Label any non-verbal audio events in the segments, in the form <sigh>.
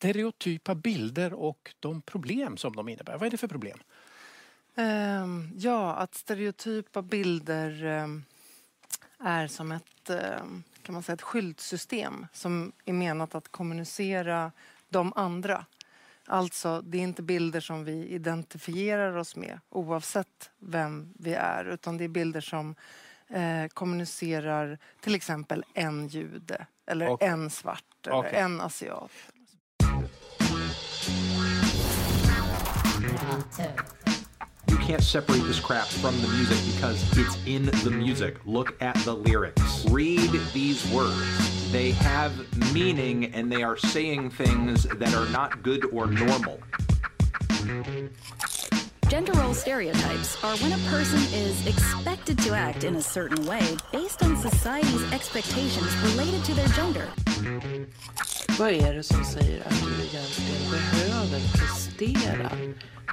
stereotypa bilder och de problem som de innebär. Vad är det för problem? Ehm, ja, att stereotypa bilder ehm, är som ett, ehm, kan man säga, ett skyltsystem som är menat att kommunicera de andra. Alltså, det är inte bilder som vi identifierar oss med oavsett vem vi är utan det är bilder som eh, kommunicerar till exempel en jude eller Okej. en svart eller en asiat. You can't separate this crap from the music because it's in the music. Look at the lyrics. Read these words. They have meaning and they are saying things that are not good or normal. Gender role stereotypes are when a person is expected to act in a certain way based on society's expectations related to their gender. Vad är det som säger att du egentligen behöver prestera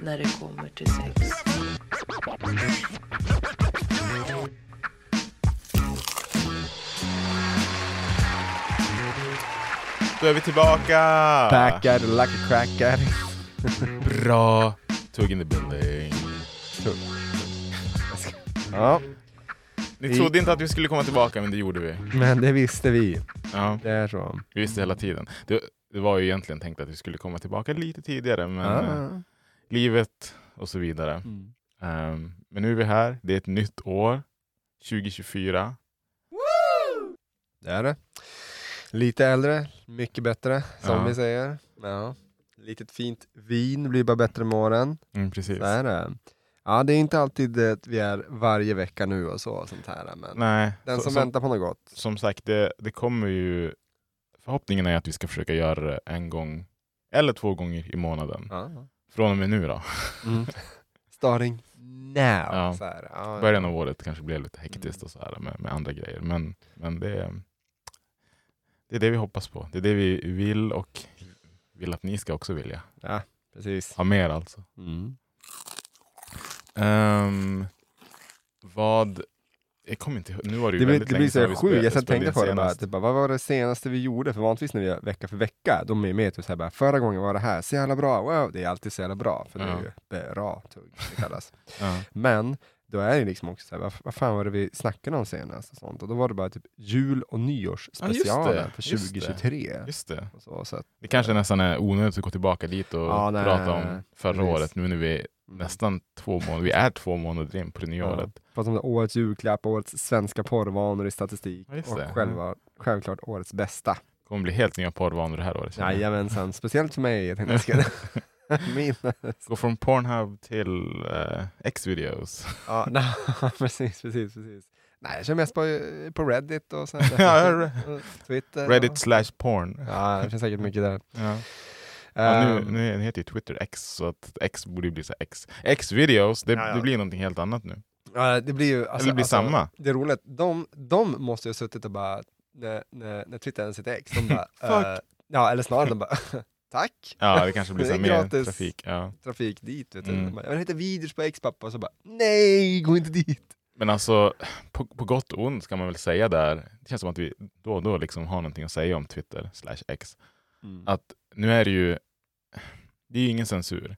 när det kommer till sex? Då är vi tillbaka! Back at it like a crack at it. Bra! Tugg in the building. Ja, Ni Vi- trodde inte att vi skulle komma tillbaka, men det gjorde vi. men det visste vi. Ja, Det är så. vi visste hela tiden. Det, det var ju egentligen tänkt att vi skulle komma tillbaka lite tidigare, men eh, Ja. livet och så vidare. Mm. Ehm, men nu är vi här. Det är ett nytt år. 2024. Det är det. Lite äldre, mycket bättre som Ja. vi säger. Ja. Litet fint vin blir bara bättre med åren. Mm, precis. Så är det. Ja, det är inte alltid det vi är varje vecka nu och så, sånt här. Men Nej, den så- som som, väntar på något gott. som sagt, det, det kommer ju... Förhoppningen är att vi ska försöka göra det en gång eller två gånger i månaden. Ja. Från och med nu då. Mm. <laughs> Starting now. Ja. Så här. Ja, Början av året kanske blev lite hektiskt och så här med, med andra grejer. Men, men det, är- det är det vi hoppas på. Det är det vi vill och vill att ni ska också vilja. Ja, precis. Ha mer alltså. Mm. Ehm, vad... Jag kommer inte ihåg. Nu var det ju Det väldigt länge blir så sedan vi spelade- jag satt tänkte på det bara, typ, vad var det senaste vi gjorde? För vanligtvis när vi gör vecka för vecka, de är med typ så här bara, förra gången var det här, så jävla bra, wow, det är alltid så jävla bra, för det är ju bra tugg, det kallas. Men då är det liksom också så här, vad, vad fan var det vi snackade om senast och sånt? Och då var det bara typ jul och nyårsspecialen Ja, för just det. 2023. Just det. Och så, så att, Det kanske nästan är onödigt att gå tillbaka dit och Ja, nej, prata om förra precis. året. Nu när vi är nästan två månader, vi är två månader in på det nya Ja. året. prata om det, årets julklapp, årets svenska porrvanor i statistik Ja, och själva, självklart årets bästa. Det kommer bli helt nya porrvanor det här året. Jajamensan, speciellt för mig. Jag tänkte <laughs> <laughs> <laughs> Gå från Pornhub till uh, X-videos. ja, <laughs> nej, <laughs> precis, precis, precis. Nej, jag kör mest på, på Reddit och sen Ja, och Twitter. Reddit och... slash porn. Ja, det finns säkert mycket där. Ja. Ja, nu, Ehm, nu den heter ju Twitter X, så att X borde bli så X. X-videos, det, Ja, ja. det blir någonting helt annat nu. ja, det blir ju... Alltså, Eller det blir alltså, samma. Det är roligt, de, de måste ju ha suttit och bara, när, när, när Twitter ens heter X, de bara... eh, ja, eller snarare de bara, tack! Ja, det kanske blir <laughs> så mer trafik. Ja. Trafik dit, vet du. Mm. Jag heter videos på X pappa, och så bara, nej, gå inte dit! Men alltså, på, på gott och ont ska man väl säga där, det känns som att vi då och då liksom har någonting att säga om Twitter slash X. Att nu är det ju, det är ju ingen censur.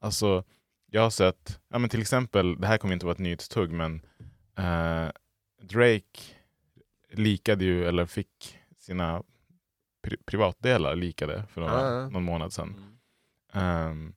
Alltså, jag har sett, ja men till exempel, det här kommer inte vara ett nyhetstugg, men eh, Drake likade ju, eller fick sina pri privatdelar likade för några, ja. någon månad sedan. Ehm,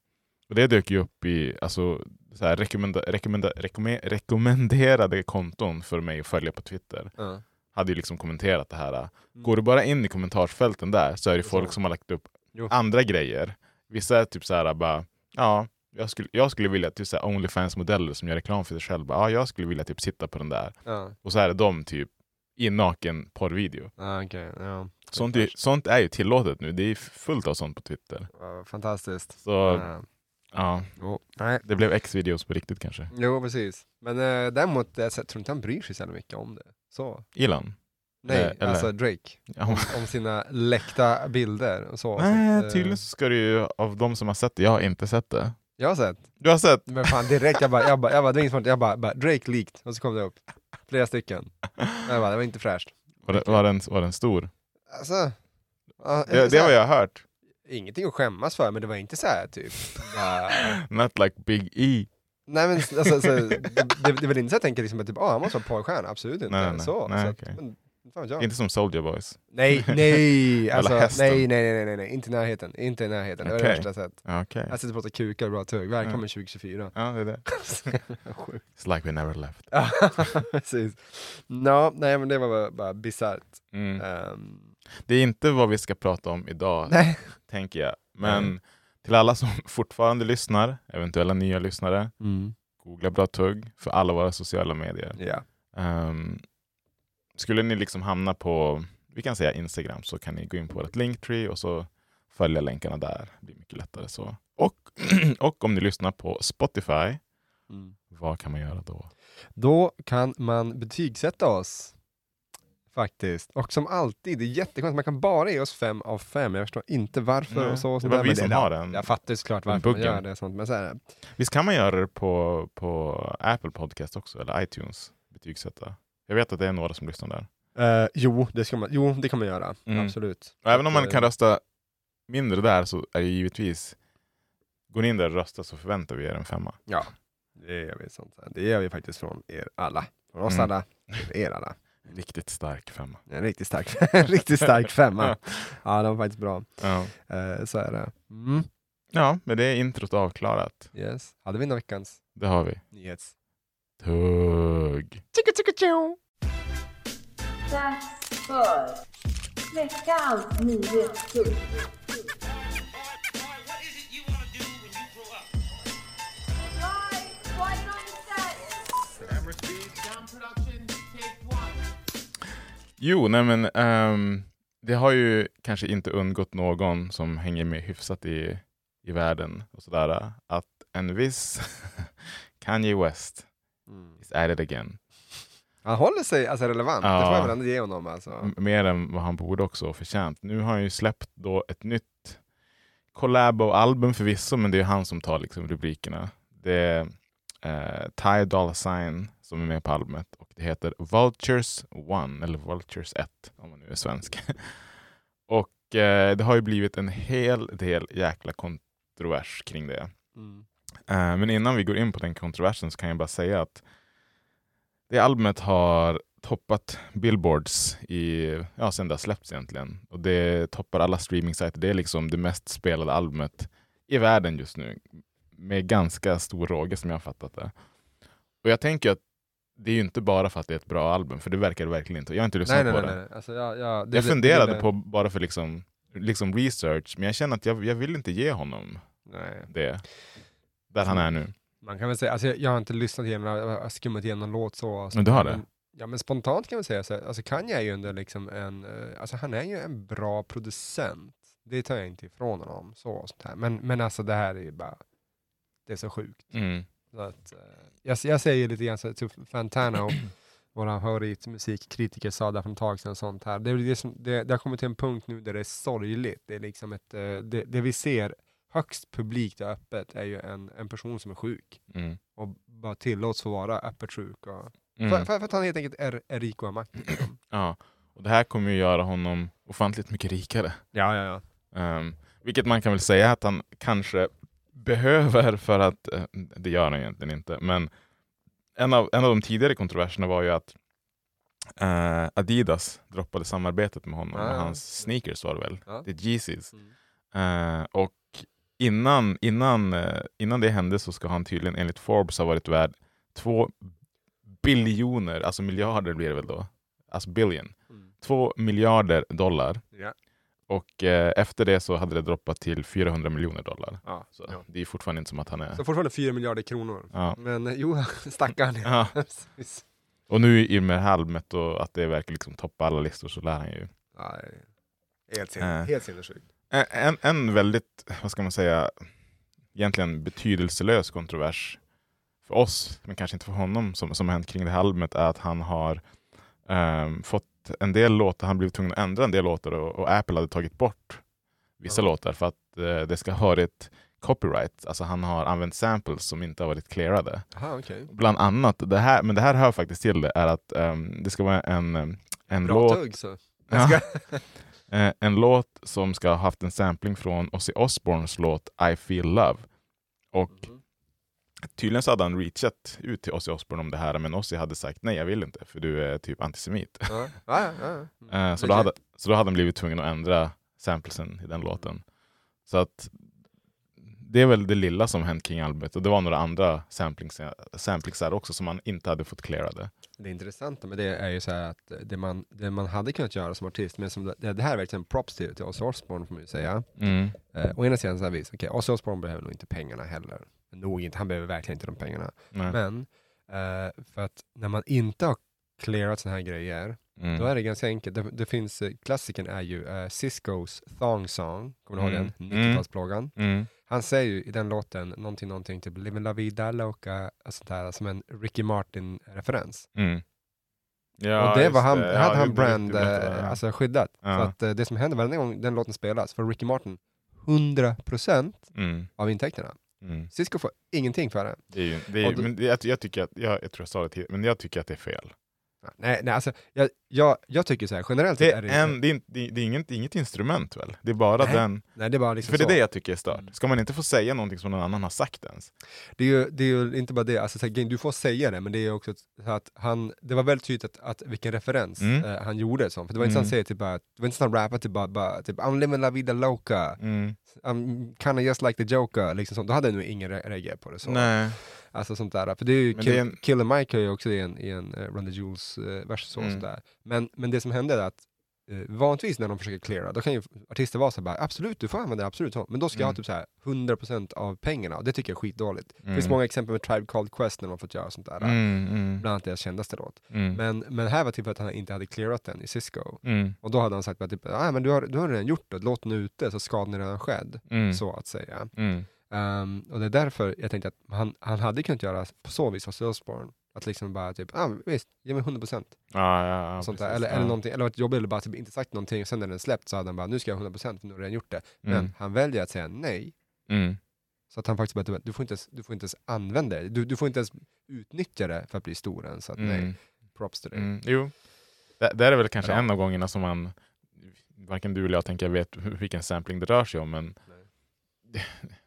och det dök ju upp i alltså, så här, rekommenda, rekommenda, rekomme, rekommenderade konton för mig att följa på Twitter. Ja. Hade ju liksom kommenterat det här. Går du bara in i kommentarsfälten där så är det folk som har lagt upp Jo. andra grejer. Vissa är typ så här bara, ja, jag skulle, jag skulle vilja typ Onlyfans-modeller som gör reklam för sig själv. Bara, ja, jag skulle vilja typ sitta på den där. Ja, Och så är det de typ i en naken porrvideo. ja okej. ja. Sånt, är, sånt är ju tillåtet nu. Det är fullt av sånt på Twitter. Fantastiskt. Så Ja. ja, Jo. Nej. det blev X-videos på riktigt kanske. Jo, precis. Men eh, däremot, jag tror inte han bryr sig så mycket om det. Så. Ilan? Nej, Eh, eller- alltså Drake. Ja. Om, sina läckta bilder och så. så Nej, att, eh, tydligen så ska det ju, av de som har sett det, jag har inte sett det. Jag har sett. Du har sett? Men fan direkt, jag bara, jag bara, jag bara, det är inget smart. jag bara, bara Drake leaked. Och så kom det upp. Flera stycken. Jag bara, det var inte fräscht. Var, det, var, den, var den stor? Alltså. ja, Det, det har jag hört. ingenting att skämmas för, men det var inte så här typ, bara, <laughs> Not like Big E. nej men alltså, alltså, det, det, är väl inte så att jag tänker liksom att typ, ah, han måste vara porrstjärna, absolut inte. Nej, nej, så, nej, så att, men, fan jag. Inte som Soldier Boys. Nej, nej, <laughs> alltså, nej, nej, nej, nej, nej, inte i närheten, inte i närheten, det var det värsta jag sett. Ja, Okej. Jag sitter och pratar kukar och bra tugg, välkommen 2024. Ja, det är det. <laughs> It's like we never left. Ja, <laughs> precis. Nå, nej men det var bara, bara bisarrt. Mm. Ehm, Det är inte vad vi ska prata om idag, nej. tänker jag. Men till alla som fortfarande lyssnar, eventuella nya lyssnare, googla Bra Tugg för alla våra sociala medier. Ja. Ehm, skulle ni liksom hamna på, vi kan säga Instagram, så kan ni gå in på vårt Linktree och så följa länkarna där. Det blir mycket lättare så. Och, <clears throat> och om ni lyssnar på Spotify, vad kan man göra då? Då kan man betygsätta oss. Faktiskt. Och som alltid, det är jättekonstigt, man kan bara ge oss fem av fem. Jag förstår inte varför Nej, och så. Och det var vi som det, har den- Jag fattar såklart varför man gör det. Sånt, men så här, Visst kan man göra det på, på Apple Podcast också, eller iTunes, betygsätta? Jag vet att det är några som lyssnar där. eh, jo, det ska man, jo, det kan man göra. Mm. Absolut. Och även om man kan eh, rösta mindre där så är det givetvis, går ni in där och röstar så förväntar vi er en femma. Ja, det gör vi. Sånt här. Det gör vi faktiskt från er alla. Från oss Mm. alla, till er alla. Riktigt stark femma. En riktigt stark, <laughs> riktigt stark femma. <laughs> Ja, den var faktiskt bra. Ja. Eh, så är det. Mm. ja, men det är introt avklarat. Yes. Hade vi någon veckans Det har vi. nyhets... Tugg. Tjicka, tjicka, tjo! Dags för veckans nyhetstugg. Jo, nej men ehm, det har ju kanske inte undgått någon som hänger med hyfsat i, i världen och sådär, att en viss <laughs> Kanye West is at it again. Han håller sig alltså relevant, det Ja. får jag väl ändå ge honom alltså. Mer än vad han borde också förtjänt. Nu har han ju släppt då ett nytt collabo-album förvisso, men det är han som tar liksom rubrikerna. Det är eh, Ty Dolla Sign som är med på albumet och det heter Vultures 1, eller Vultures 1 om man nu är svensk. <laughs> och eh, det har ju blivit en hel del jäkla kontrovers kring det. Mm. Eh, Men innan vi går in på den kontroversen så kan jag bara säga att det albumet har toppat billboards i, ja, sen det har släppts egentligen. Och det toppar alla streamingsajter. Det är liksom det mest spelade albumet i världen just nu. Med ganska stor råge som jag har fattat det. Och jag tänker att det är ju inte bara för att det är ett bra album, för det verkar det verkligen inte. Jag har inte lyssnat Nej, på nej. det. nej. Alltså, ja, ja, det, jag funderade det- på, bara för liksom, liksom research, men jag känner att jag, jag vill inte ge honom Nej. det. Där han är nu. Man kan väl säga, alltså, jag, jag har inte lyssnat igenom, jag har skummat igenom låt så. alltså, Men du har men, det? Ja men spontant kan man säga så här, alltså Kanye är ju ändå liksom en, eh, alltså han är ju en bra producent. Det tar jag inte ifrån honom. Så, och sånt här. Men, men alltså det här är ju bara, det är så sjukt. Mm. Så att, eh, jag, jag säger lite grann så typ Fantano, <clears throat> vår favoritmusikkritiker sa där för ett tag sedan och sånt här. Det, det, som, det, det har kommit till en punkt nu där det är sorgligt. Det är liksom ett, eh, det, det vi ser högst publikt och öppet är ju en, en person som är sjuk Mm. och bara tillåts få vara öppet sjuk. Och, Mm. för, för, för att han helt enkelt är, är rik och har makt. Liksom. <clears throat> Ja, och det här kommer ju göra honom ofantligt mycket rikare. ja, ja, ja. Ehm, vilket man kan väl säga att han kanske behöver för att, eh, det gör han egentligen inte, men en av, en av de tidigare kontroverserna var ju att eh, Adidas droppade samarbetet med honom, Ah, med ja. hans sneakers var det väl, Ja. det är Yeezys. Mm. Eh, och innan, innan, eh, innan det hände så ska han tydligen enligt Forbes ha varit värd två biljoner, alltså miljarder blir det väl då, alltså billion, Mm. två miljarder dollar. Ja. Och eh, efter det så hade det droppat till 400 miljoner dollar. Ja. Så Ja. det är fortfarande inte som att han är... Så fortfarande 4 miljarder kronor. Ja. Men eh, jo, <laughs> stackarn. Ja. <laughs> Och nu i och med albumet och att det verkar liksom toppa alla listor så lär han ju. Ja, helt, sinne, Eh. helt sinnessjukt. En, en, väldigt, vad ska man säga, egentligen betydelselös kontrovers för oss, men kanske inte för honom, som, som har hänt kring det här albumet är att han har ehm, fått en del låtar, han blivit tvungen att ändra en del låtar och, och Apple hade tagit bort vissa Ja. låtar för att eh, det ska ha ett copyright. Alltså han har använt samples som inte har varit clearade. Jaha, okej. Bland annat, det här, men det här hör faktiskt till det, är att ehm, det ska vara en, en Bra låt tugg så. Ja. <laughs> <laughs> Eh, en låt som ska ha haft en sampling från Ozzy Osbournes låt I feel love. Och Mhm. tydligen så hade han reachat ut till Ozzy Osbourne om det här, men Ozzy hade sagt nej, jag vill inte, för du är typ antisemit. Ja, ja. <laughs> Eh, så, då hade, så då hade han blivit tvungen att ändra samplesen i den låten. Så att det är väl det lilla som hänt kring albumet. Och det var några andra samplings, samplingsar också som man inte hade fått clearade. Det intressanta med det är ju så här att det man, det man hade kunnat göra som artist, men som, det, det här är verkligen props till, till Ozzy Osbourne får man ju säga. Mm. Eh, å ena sidan så här visst, okej, Ozzy Osbourne behöver nog inte pengarna heller. Nog inte, han behöver verkligen inte de pengarna. Nej. Men eh, för att när man inte har clearat sådana här grejer, Mm. då är det ganska enkelt. Det, det finns, eh, klassikern är ju eh, Ciscos Thong Song, kommer du ihåg Mm. den? Mm. 90-talsplågan. Mm. Han säger ju i den låten någonting, någonting typ Living La Vida Loca, och sånt där, som en Ricky Martin-referens. Mm. Ja, och det var han, det. hade Ja, han det- brand det eh, alltså skyddat. Ja. Så att eh, det som händer varje gång den låten spelas, för Ricky Martin 100% Mm. av intäkterna. Mm. Cisco får ingenting för det. Det är ju, det är ju, men det, jag, jag tycker att, jag, jag tror jag sa det tidigare, men jag tycker att det är fel. Nej, nej alltså, jag, jag, jag tycker så här, generellt Det är, det en, det är, det är, det är inget, instrument väl? Det är bara Nej, den... Nej, det är bara liksom För det är så. det jag tycker är stört. Mm. Ska man inte få säga någonting som någon annan har sagt ens? Det är ju, det är ju inte bara det, alltså, så här, du får säga det, men det är också så att han, det var väldigt tydligt att, att vilken referens Mm. eh, han gjorde. Som, för det var inte så Mm. han säger typ bara, det var inte så han rappade typ bara, bara typ I'm living la vida loca, Mm. I'm kinda just like the joker, liksom sånt. Då hade nog ingen re- reagerat på det så. Nej. Alltså sånt där. För det är ju Men Kill, det är en- Killer Mike har ju också i en, i en uh, Run the Jewels uh, Mm. sånt där. Men, men det som hände är att uh, vanligtvis när de försöker cleara, då kan ju artister vara så här bara, absolut du får använda det, absolut. Men då ska jag ha Mm. typ så här 100% av pengarna och det tycker jag är skitdåligt. Det Mm. finns många exempel med Tribe Called Quest när de har fått göra sånt där. Mm, mm, Bland annat deras kändaste låt. mm, Men, men här var typ att han inte hade clearat den i Cisco. mm, Och då hade han sagt bara typ, ah, men du har, du har redan gjort det, låt den ute så skadan är redan skedd. mm, Så att säga. Ehm, och det är därför jag tänkte att han, han hade kunnat göra på så vis hos Osbourne. Att liksom bara typ, ah, visst, ge mig 100% Ja, ja, ja, sånt där. precis. Eller, ja. eller någonting, eller varit jobbig eller bara typ inte sagt någonting. Sen när den släppt så hade han bara, nu ska jag ha 100% för nu har jag redan gjort det. Men Mm. han väljer att säga nej. Mm. Så att han faktiskt bara, du får inte ens, du får inte ens använda det. Du, du får inte ens utnyttja det för att bli stor än. Så att nej, Mm. props till dig. Mm. Jo, det, det är väl kanske en av gångerna som man, varken du eller jag tänker jag vet vilken sampling det rör sig om, men <laughs>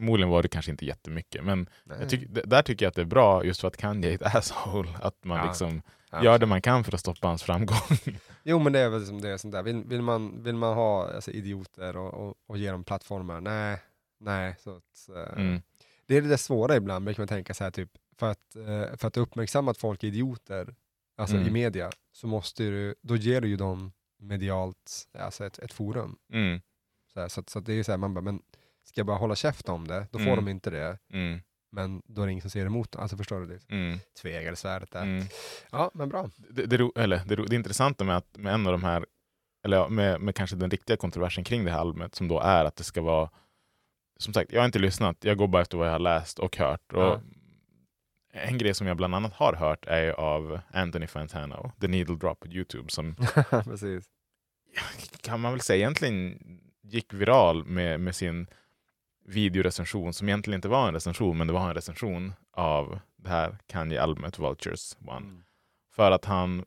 förmodligen var det kanske inte jättemycket. Men d- där tycker jag att det är bra just för att Kanye är ett <laughs> asshole, att man Ja. liksom Ja, gör det man kan för att stoppa hans framgång. <laughs> Jo men det är väl som det är sånt där. Vill, vill, man, vill man ha alltså, idioter och, och, och ge dem plattformar? Nej, nej. Så att, eh, Mm. Det är det där svåra ibland, brukar man tänka så här typ, för att, eh, för att uppmärksamma att folk är idioter, alltså Mm. i media, så måste du, då ger du ju dem medialt, alltså ett, ett forum. Mm. Så, här, så, så det är så här, man bara, men ska jag bara hålla käft om det, då får Mm. de inte det, Mm. men då är det ingen som ser emot Alltså förstår du? Det Mm. tveeggade svärdet där. Mm. Ja, men bra. det, det, eller, det, det intressanta med, att, med en av de här, eller ja, med, med kanske den riktiga kontroversen kring det här albumet, som då är att det ska vara, som sagt, jag har inte lyssnat, jag går bara efter vad jag har läst och hört. Och Ja. En grej som jag bland annat har hört är av Anthony Fantano, The Needle Drop på Youtube, som <laughs> kan man väl säga egentligen gick viral med, med sin videorecension, som egentligen inte var en recension, men det var en recension av det här Kanye-albumet Vultures One. För att han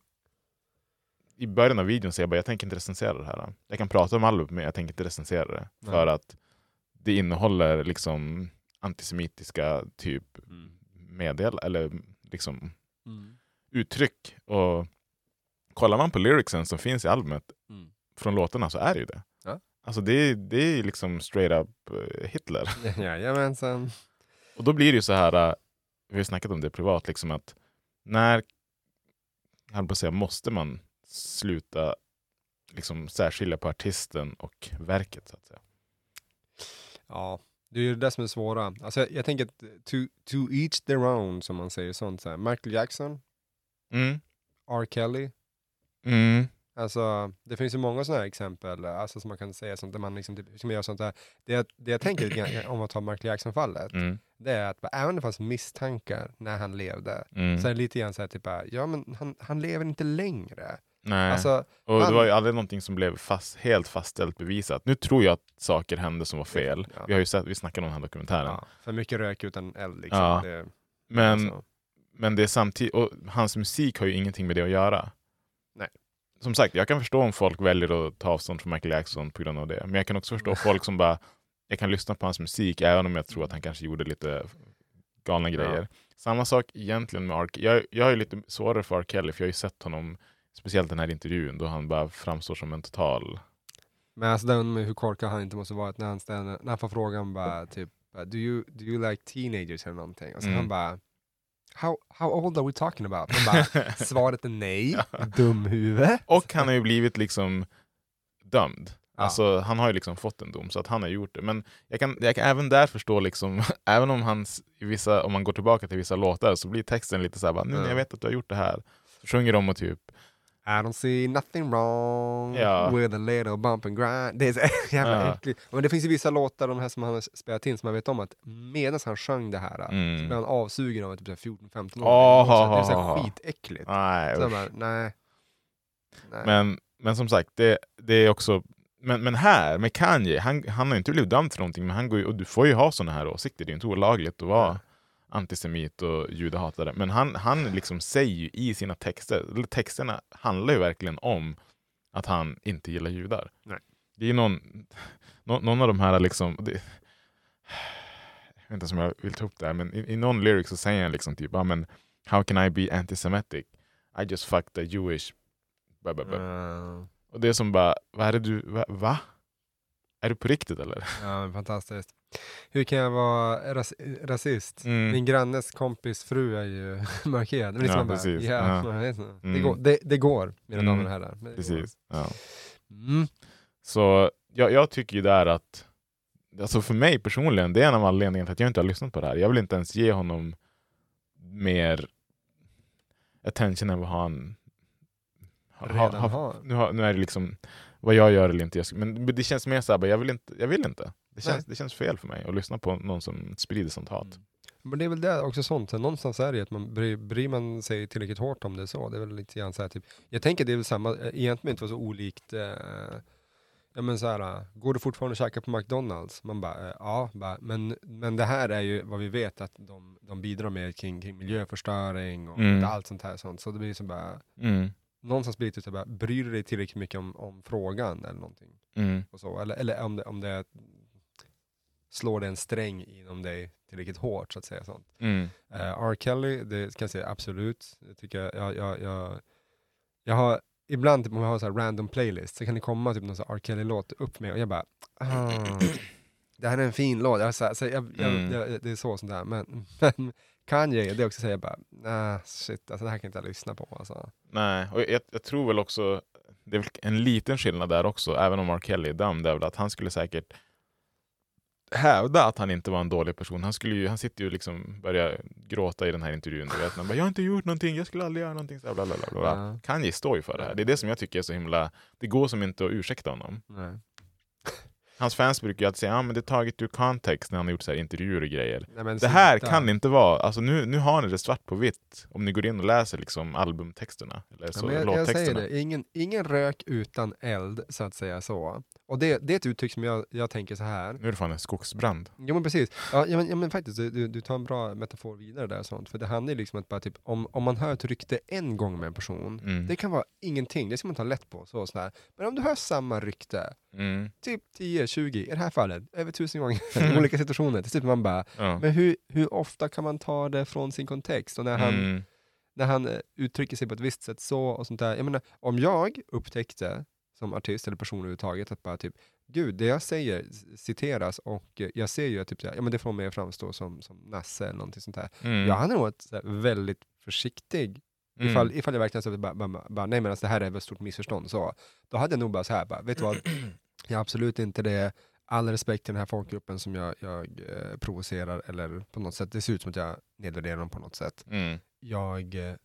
i början av videon säger bara jag tänker inte recensera det här. Jag kan prata om albumet men jag tänker inte recensera det. Nej. För att det innehåller liksom antisemitiska typ meddel eller liksom Mm. uttryck. Och kollar man på lyricsen som finns i albumet Mm. från låtarna så är det ju det. Alltså det är, det är liksom straight up eh, Hitler. <laughs> Jajamensan. Och då blir det ju så här, äh, vi har snackat om det privat, liksom att när, jag på säga, måste man sluta liksom särskilja på artisten och verket så att säga. Ja, det är ju det som är svåra. Alltså, jag, jag tänker att to, to each their own, som man säger sånt. Så här. Michael Jackson, Mm. R. Kelly. Mm. Alltså, det finns ju många sådana här exempel, alltså, som man kan säga sånt där man liksom, typ, som gör sånt där. Det, det jag tänker om att ta Michael Jackson-fallet, Mm. det är att även om det fanns misstankar när han levde, Mm. så är det lite grann så här, typ, ja men han, han lever inte längre. Nej. Alltså, och det han- var ju aldrig någonting som blev fast, helt fastställt bevisat. Nu tror jag att saker hände som var fel. Ja. Vi har ju sett, vi snackade om den här dokumentären. ja, för mycket rök utan eld liksom. Ja. Det, Men, alltså. men det är samtidigt, och hans musik har ju ingenting med det att göra. Nej. Som sagt, jag kan förstå om folk väljer att ta avstånd från Michael Jackson på grund av det. Men jag kan också förstå folk som bara, jag kan lyssna på hans musik även om jag tror att han kanske gjorde lite galna grejer. Samma sak egentligen med R. Jag, jag ju lite svårare för R. Kelly, för jag har ju sett honom, speciellt den här intervjun, då han bara framstår som en total... Men alltså den med hur korkad han inte måste vara när han, ställer, när han får frågan bara typ do you, do you like teenagers eller någonting? Och så Mm. han bara how, how old are we talking about? Bara, <laughs> svaret är nej, dumhuvud. Och han har ju blivit liksom dömd. Ja. Alltså, han har ju liksom fått en dom, så att han har gjort det. Men jag kan, jag kan även där förstå, liksom, <laughs> även om, hans, vissa, om man går tillbaka till vissa låtar, så blir texten lite så här, bara, nu när jag Ja. vet att du har gjort det här. Så sjunger de och typ, I don't see nothing wrong Ja. with a little bump and grind. Det är så <laughs> jävla Ja. äckligt. Men det finns ju vissa låtar, de här som han har spelat in, som man vet om att medan han sjöng det här så mm. blev han avsugen av typ så här 14-15 år. Åh, det är så här skitäckligt. nej, Så bara, nej. nej. Men, men som sagt, det, det är också... Men, men här, med Kanye, han, han har ju inte blivit dömd för någonting, men han går ju, och du får ju ha såna här åsikter. Det är ju inte olagligt att vara Nej. Antisemit och judehatare. Men han, han liksom säger ju i sina texter, texterna handlar ju verkligen om att han inte gillar judar. Nej. Det är någon, nå- någon av de här liksom... Det, jag vet inte om jag vill ta upp det här, men i, i någon lyric så säger han liksom typ, ah, men how can I be antisemitic? I just fucked a Jewish... Blah, blah, blah. Ja. Och det är som bara, vad är det du, va? va? Är du på riktigt eller? Ja, fantastiskt. Hur kan jag vara ras rasist? Mm. Min grannes kompis fru är ju <laughs> markerad. Liksom Ja, bara, precis. ja, det, Mm. går, det, det går, mina Mm. damer och herrar. Precis. Ja. Mm. Så jag, jag tycker ju där att, alltså för mig personligen, det är en av anledningarna till att jag inte har lyssnat på det här. Jag vill inte ens ge honom mer attention än vad han har. Redan har- har. Nu, har, nu är det liksom vad jag gör eller inte. Men det känns mer såhär, jag vill inte. Jag vill inte. Det känns, det känns fel för mig att lyssna på någon som sprider sånt hat. Men det är väl det också sånt, så någonstans är det ju att man bryr, bryr man sig tillräckligt hårt om det så. Det är väl lite grann så här, typ, jag tänker det är väl samma, egentligen inte vara så olikt, eh, ja men så här, går du fortfarande och käkar på McDonalds? Man bara, eh, ja, bara, men, men det här är ju vad vi vet att de, de bidrar med kring, kring miljöförstöring och Mm. allt sånt här sånt. Så det blir så bara, Mm. någonstans blir det så bara, bryr du dig tillräckligt mycket om, om frågan eller någonting? Mm. Och så, eller, eller om det, om det slår det en sträng inom dig tillräckligt hårt så att säga. Sånt. Mm. Uh, R. Kelly, det kan jag säga absolut. Jag, tycker jag, jag, jag, jag, har ibland typ, om jag har så här random playlist så kan det komma typ någon så R. Kelly-låt upp med och jag bara ah, det här är en fin låt. Jag, så, här, så jag, jag, Mm. jag, det är så sånt där. Men, <laughs> men Kanye, det också så här, jag bara nah, shit, alltså, det här kan inte jag lyssna på. Alltså. Nej, och jag, jag tror väl också, det är en liten skillnad där också, även om R. Kelly är dömd, är väl att han skulle säkert hävda att han inte var en dålig person. Han, skulle ju, han sitter ju liksom börja gråta i den här intervjun. Du vet, man bara, jag har inte gjort någonting, jag skulle aldrig göra någonting. Så bla, bla, bla, bla. Ja. Kanye står ju för det här. Det är det som jag tycker är så himla... Det går som inte att ursäkta honom. Nej. Hans fans brukar ju alltid säga att ah, men det är taget ur kontext när han har gjort så här intervjuer och grejer. Nej, Det här sluta. kan inte vara, alltså nu, nu har ni det svart på vitt om ni går in och läser liksom albumtexterna. Eller så, Ja, jag, jag säger låttexterna. det, ingen, ingen rök utan eld, så att säga så. Och det, det är ett uttryck som jag, jag tänker så här. Nu är det fan en skogsbrand. Jo men precis. Ja, ja, men, ja, men faktiskt, du- du, tar en bra metafor vidare där. Sånt. För det handlar ju liksom att bara typ, om, om man hör ett rykte en gång med en person, Mm. det kan vara ingenting, det ska man ta lätt på. Så, sådär. Men om du hör samma rykte, Mm. typ 10, 20, i det här fallet, över tusen gånger, <laughs> i olika situationer, till slut man bara, Ja. men hur, hur ofta kan man ta det från sin kontext? Och när han, Mm. när han eh, uttrycker sig på ett visst sätt så och sånt där. Jag menar, om jag upptäckte som artist eller person överhuvudtaget att bara typ, gud, det jag säger citeras och eh, jag ser ju att typ, ja, men det får mig att framstå som, som Nasse eller någonting sånt där. Mm. Jag hade nog varit väldigt försiktig Mm. Ifall, ifall jag verkligen så bara, bara, bara, nej men alltså det här är väl ett stort missförstånd så, då hade jag nog bara så här, bara, vet du vad, <clears throat> jag absolut inte det, all respekt till den här folkgruppen som jag, jag eh, provocerar eller på något sätt, det ser ut som att jag nedvärderar dem på något sätt. Mm. Jag eh,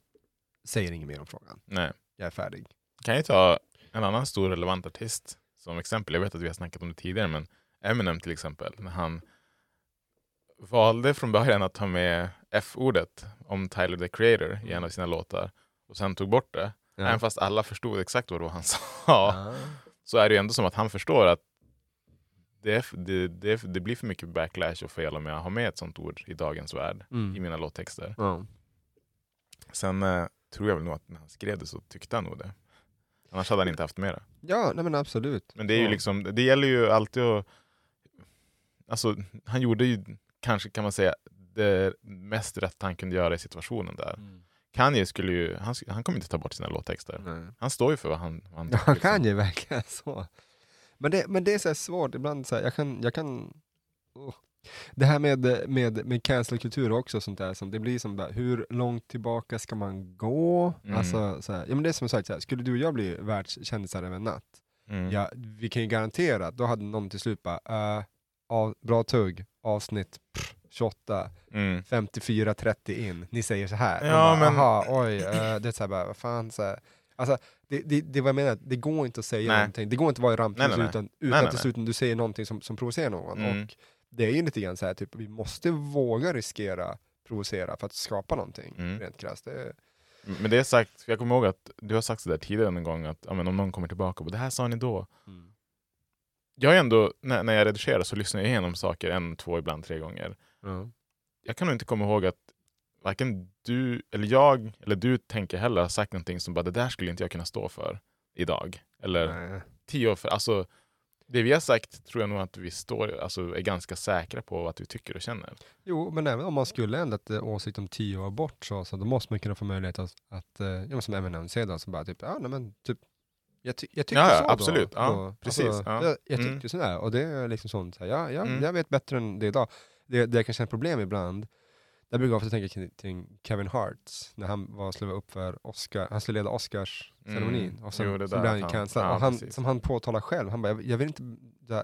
säger inget mer om frågan, Nej. jag är färdig. Kan jag ta en annan stor relevant artist som exempel. Jag vet att vi har snackat om det tidigare, men Eminem till exempel. När han valde från början att ta med F-ordet om Tyler the Creator i en av sina låtar och sen tog bort det. Även fast alla förstod exakt vad det var han <laughs> sa. Ja. Så är det ju ändå som att han förstår att det, det, det, det blir för mycket backlash och fel om jag har med ett sånt ord i dagens värld i Mm. mina låttexter. Ja. Sen eh, tror jag väl nog att när han skrev det så tyckte han nog det. Annars hade han inte haft mera. Ja, nej men absolut. Men det är ju liksom, det gäller ju alltid att... Alltså, han gjorde ju kanske kan man säga det mest rätt han kunde göra i situationen där. Mm. Kanye skulle ju, han, han kommer inte ta bort sina låttexter. Nej. Han står ju för vad han, vad han Ja, liksom. kan ju verkligen <laughs> så. Men det, men det är så här svårt, ibland så här, jag kan, jag kan oh. Det här med, med, med cancelkultur också, sånt där, som det blir som bara, hur långt tillbaka ska man gå? Mm. Alltså, så här, ja, men det är som sagt, så här, skulle du och jag bli världskändisar över en natt, Mm. ja, vi kan ju garantera att då hade någon till slut bara, uh, av, bra tugg, avsnitt pff, 28, Mm. 54-30 in, ni säger så här. Ja, bara, men- Aha, oj, eh, det är så här bara, vad fan, så här. Alltså, det, det, det var jag menar, det går inte att säga Nej. någonting, det går inte att vara i Nej, rampljuset nej, nej. utan, Nej, utan nej, att till slut du säger någonting som, som provocerar någon. Mm. Och det är ju lite grann så här, typ, vi måste våga riskera provocera för att skapa någonting, Mm. rent krasst. Det, Men det är sagt, jag kommer ihåg att du har sagt sådär tidigare en gång att men om någon kommer tillbaka och det här sa ni då. Jag är ändå, när, när jag redigerar så lyssnar jag igenom saker en, två, ibland tre gånger. ja. Jag kan nog inte komma ihåg att varken du eller jag eller du tänker heller har sagt någonting som bara det där skulle inte jag kunna stå för idag. Eller Nej. tio år för, alltså det vi har sagt tror jag nog att vi står, alltså, är ganska säkra på vad vi tycker och känner. Jo, men även om man skulle ändrat eh, åsikt om tio år bort så, så då måste man kunna få möjlighet att, att eh, ja, som Eminem säger då, så bara typ, ja nej men typ, jag, ty- jag tyckte Ja, så absolut. då. Ja, då. precis. Alltså, Ja. Jag, jag Mm. tyckte sådär och det är liksom sånt, så här, ja, ja Mm. jag vet bättre än det idag. Det, det jag kan känna problem ibland, där brukar jag ofta tänka kring, Kevin Hart, när han var skulle upp för Oscar, han skulle leda Oscars-ceremonin Mm. och sen, Jo, där blev han cancellad. ja, och han, precis. som han påtalar själv, han bara, jag, jag, vill inte,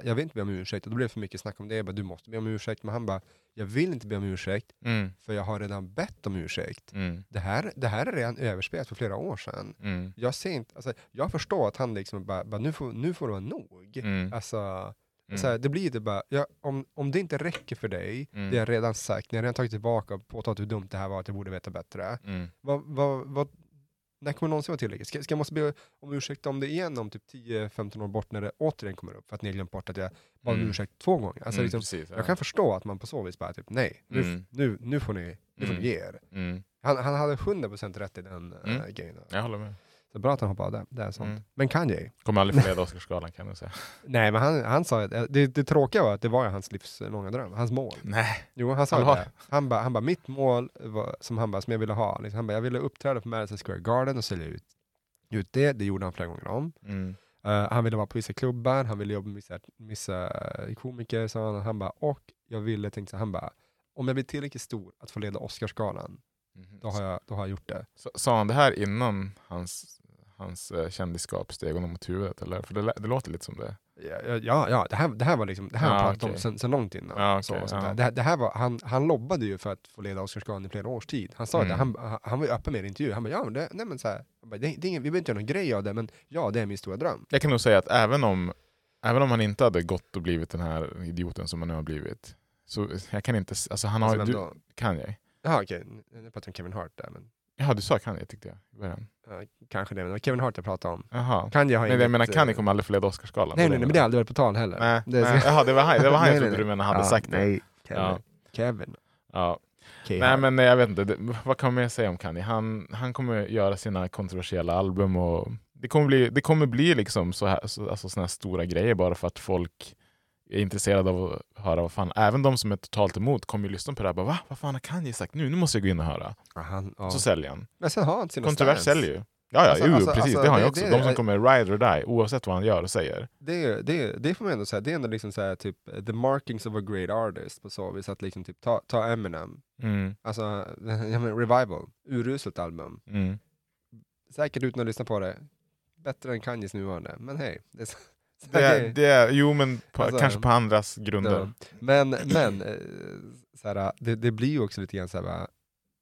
jag vill inte be om ursäkt, och då blev det för mycket snack om det, jag bara, du måste be om ursäkt, men han bara, jag vill inte be om ursäkt, Mm, för jag har redan bett om ursäkt. mm, Det här, det här är redan överspelat för flera år sedan. mm, Jag ser inte, alltså, jag förstår att han liksom bara, bara nu, får, nu får det vara nog. mm, Alltså, mm. så här, det blir det bara, ja, om, om det inte räcker för dig, Mm. det jag redan sagt, när jag redan tagit tillbaka och påtalat hur dumt det här var, att jag borde veta bättre. Mm. Vad, vad, vad, när kommer det någonsin vara tillräckligt? Ska, ska jag måste be om ursäkt om det igen om typ 10-15 år bort när det återigen kommer upp, för att ni har glömt bort att jag bad om Mm. ursäkt två gånger? Alltså, Mm, liksom, precis, ja. jag kan förstå att man på så vis bara typ, nej, nu, Mm. nu, nu får ni, nu får ni ge er. Han, han hade 100% rätt i den Mm. uh, grejen. jag håller med. Så bra att han hoppade av det. det är sånt. Mm. Men Kanye? Kommer aldrig få leda Oscarsgalan kan jag säga. <laughs> Nej, men han, han sa att det, det tråkiga var att det var hans livslånga dröm, hans mål. Nej. Jo, han sa Allvar? det. Han bara, han bara, mitt mål var, som han bara, som jag ville ha, liksom, han bara, jag ville uppträda på Madison Square Garden och sälja ut, ut det. Det gjorde han flera gånger om. Mm. Eh, han ville vara på vissa klubbar, han ville jobba med vissa, vissa eh, komiker, sa han. Han bara, och jag ville, tänkte så, han bara, om jag blir tillräckligt stor att få leda Oscarsgalan, Mhm. då har jag, då har jag gjort det. Så- Sa han det här innan hans, hans uh, kändisskap steg honom mot huvudet? Eller? För det, det låter lite som det. Ja, ja, ja det, här, det här var liksom, det här har Ja, han pratat om sen, sen långt innan. Ja, så, okej, och sånt ja. Det, det här var, han, han lobbade ju för att få leda Oscarsgalan i flera års tid. Han sa Mm. det, han, han- var ju öppen med i intervju. Han bara, ja, det, nej, men så här, bara, det, det är ingen, vi behöver inte göra någon grej av det, men ja, det är min stora dröm. Jag kan nog säga att även om, även om han inte hade gått och blivit den här idioten som han nu har blivit, så jag kan inte, alltså han har Alltså, ju, vem du, då? kan jag? Jaha, okej, pratar jag om Kevin Hart där, men Jaha, du sa Kanye tyckte jag i början. ja, kanske det, men det var Kevin Hart jag pratade om. Jaha. Kanye har Men jag inget, menar, Kanye eh, kommer aldrig få leda Oscarsgalan. Nej, nej, nej, men det har aldrig varit på tal heller. Nej, det nej. Jaha, det var han, det var han <laughs> jag trodde du menade hade Ja, sagt det. Nej, Kevin. Ja. Kevin. Ja. Nej men jag vet inte, det, vad kan man mer säga om Kanye? Han, han kommer göra sina kontroversiella album och det kommer bli, det kommer bli liksom så här, så, alltså såna här stora grejer bara för att folk är intresserade av att höra vad fan, även de som är totalt emot kommer ju lyssna på det här bara va? Vad fan har Kanye sagt nu? Nu måste jag gå in och höra. Ja, han, ja. Så säljer han. Men sen har han sina Kontrovers stans. säljer ju. Ja, ja Alltså, jo, alltså, precis, alltså, det har ju det- också. det- de som kommer ride or die, oavsett vad han gör och säger. det, det, det får man ändå säga, det är ändå liksom så här, typ the markings of a great artist på så vis att liksom typ ta, ta Eminem, Mm, alltså <laughs> jag menar, Revival, uruselt album, mm. säkert utan att lyssna på det, bättre än Kanyes nuvarande, men hej. <laughs> Det är så, så Det, är, jo men på, Alltså, kanske på andras grunder. Ja. Men, men eh, så här, det, det blir ju också lite grann så här,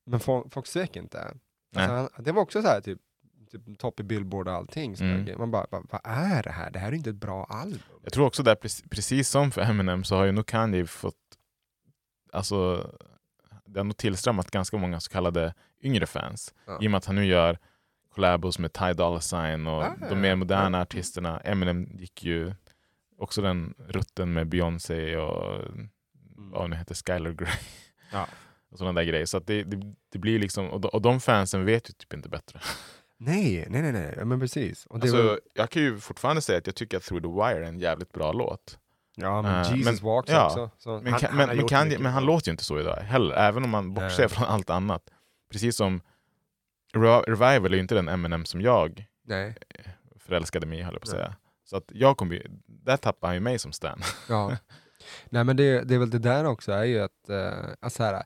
men folk, svek inte. Alltså, han, det var också så här typ, typ topp i Billboard och allting. där Mm. Man bara, bara, vad är det här? Det här är inte ett bra album. Jag tror också där, precis, precis som för Eminem så har ju nog Kanye fått, alltså det har nog tillströmmat ganska många så kallade yngre fans. Ja. I och med att han nu gör collabos med Ty Dolla Sign och ja, de mer moderna Ja. artisterna. Eminem gick ju också den rutten med Beyoncé och vad nu heter, Skylar Grey. Ja. <laughs> och sådana där grejer. Så att det, det, det blir liksom, och de, och de fansen vet ju typ inte bättre. <laughs> Nej, nej, nej, nej. Ja, men precis. Och det Alltså, var, Jag kan ju fortfarande säga att jag tycker att Through the Wire är en jävligt bra låt. ja, men eh, Jesus men- Walks ja, också. Så Men, han- kan, han men, men, kan, men han låter ju inte så idag heller, även om man bortser Nej. från allt annat. Precis som Revival är ju inte den Eminem som jag Nej, förälskade mig i, höll jag på att Nej. säga. Så att jag kom ju, där tappade han ju mig som stan. ja. <laughs> Nej men det, det är väl det där också, är ju att, eh, att så här,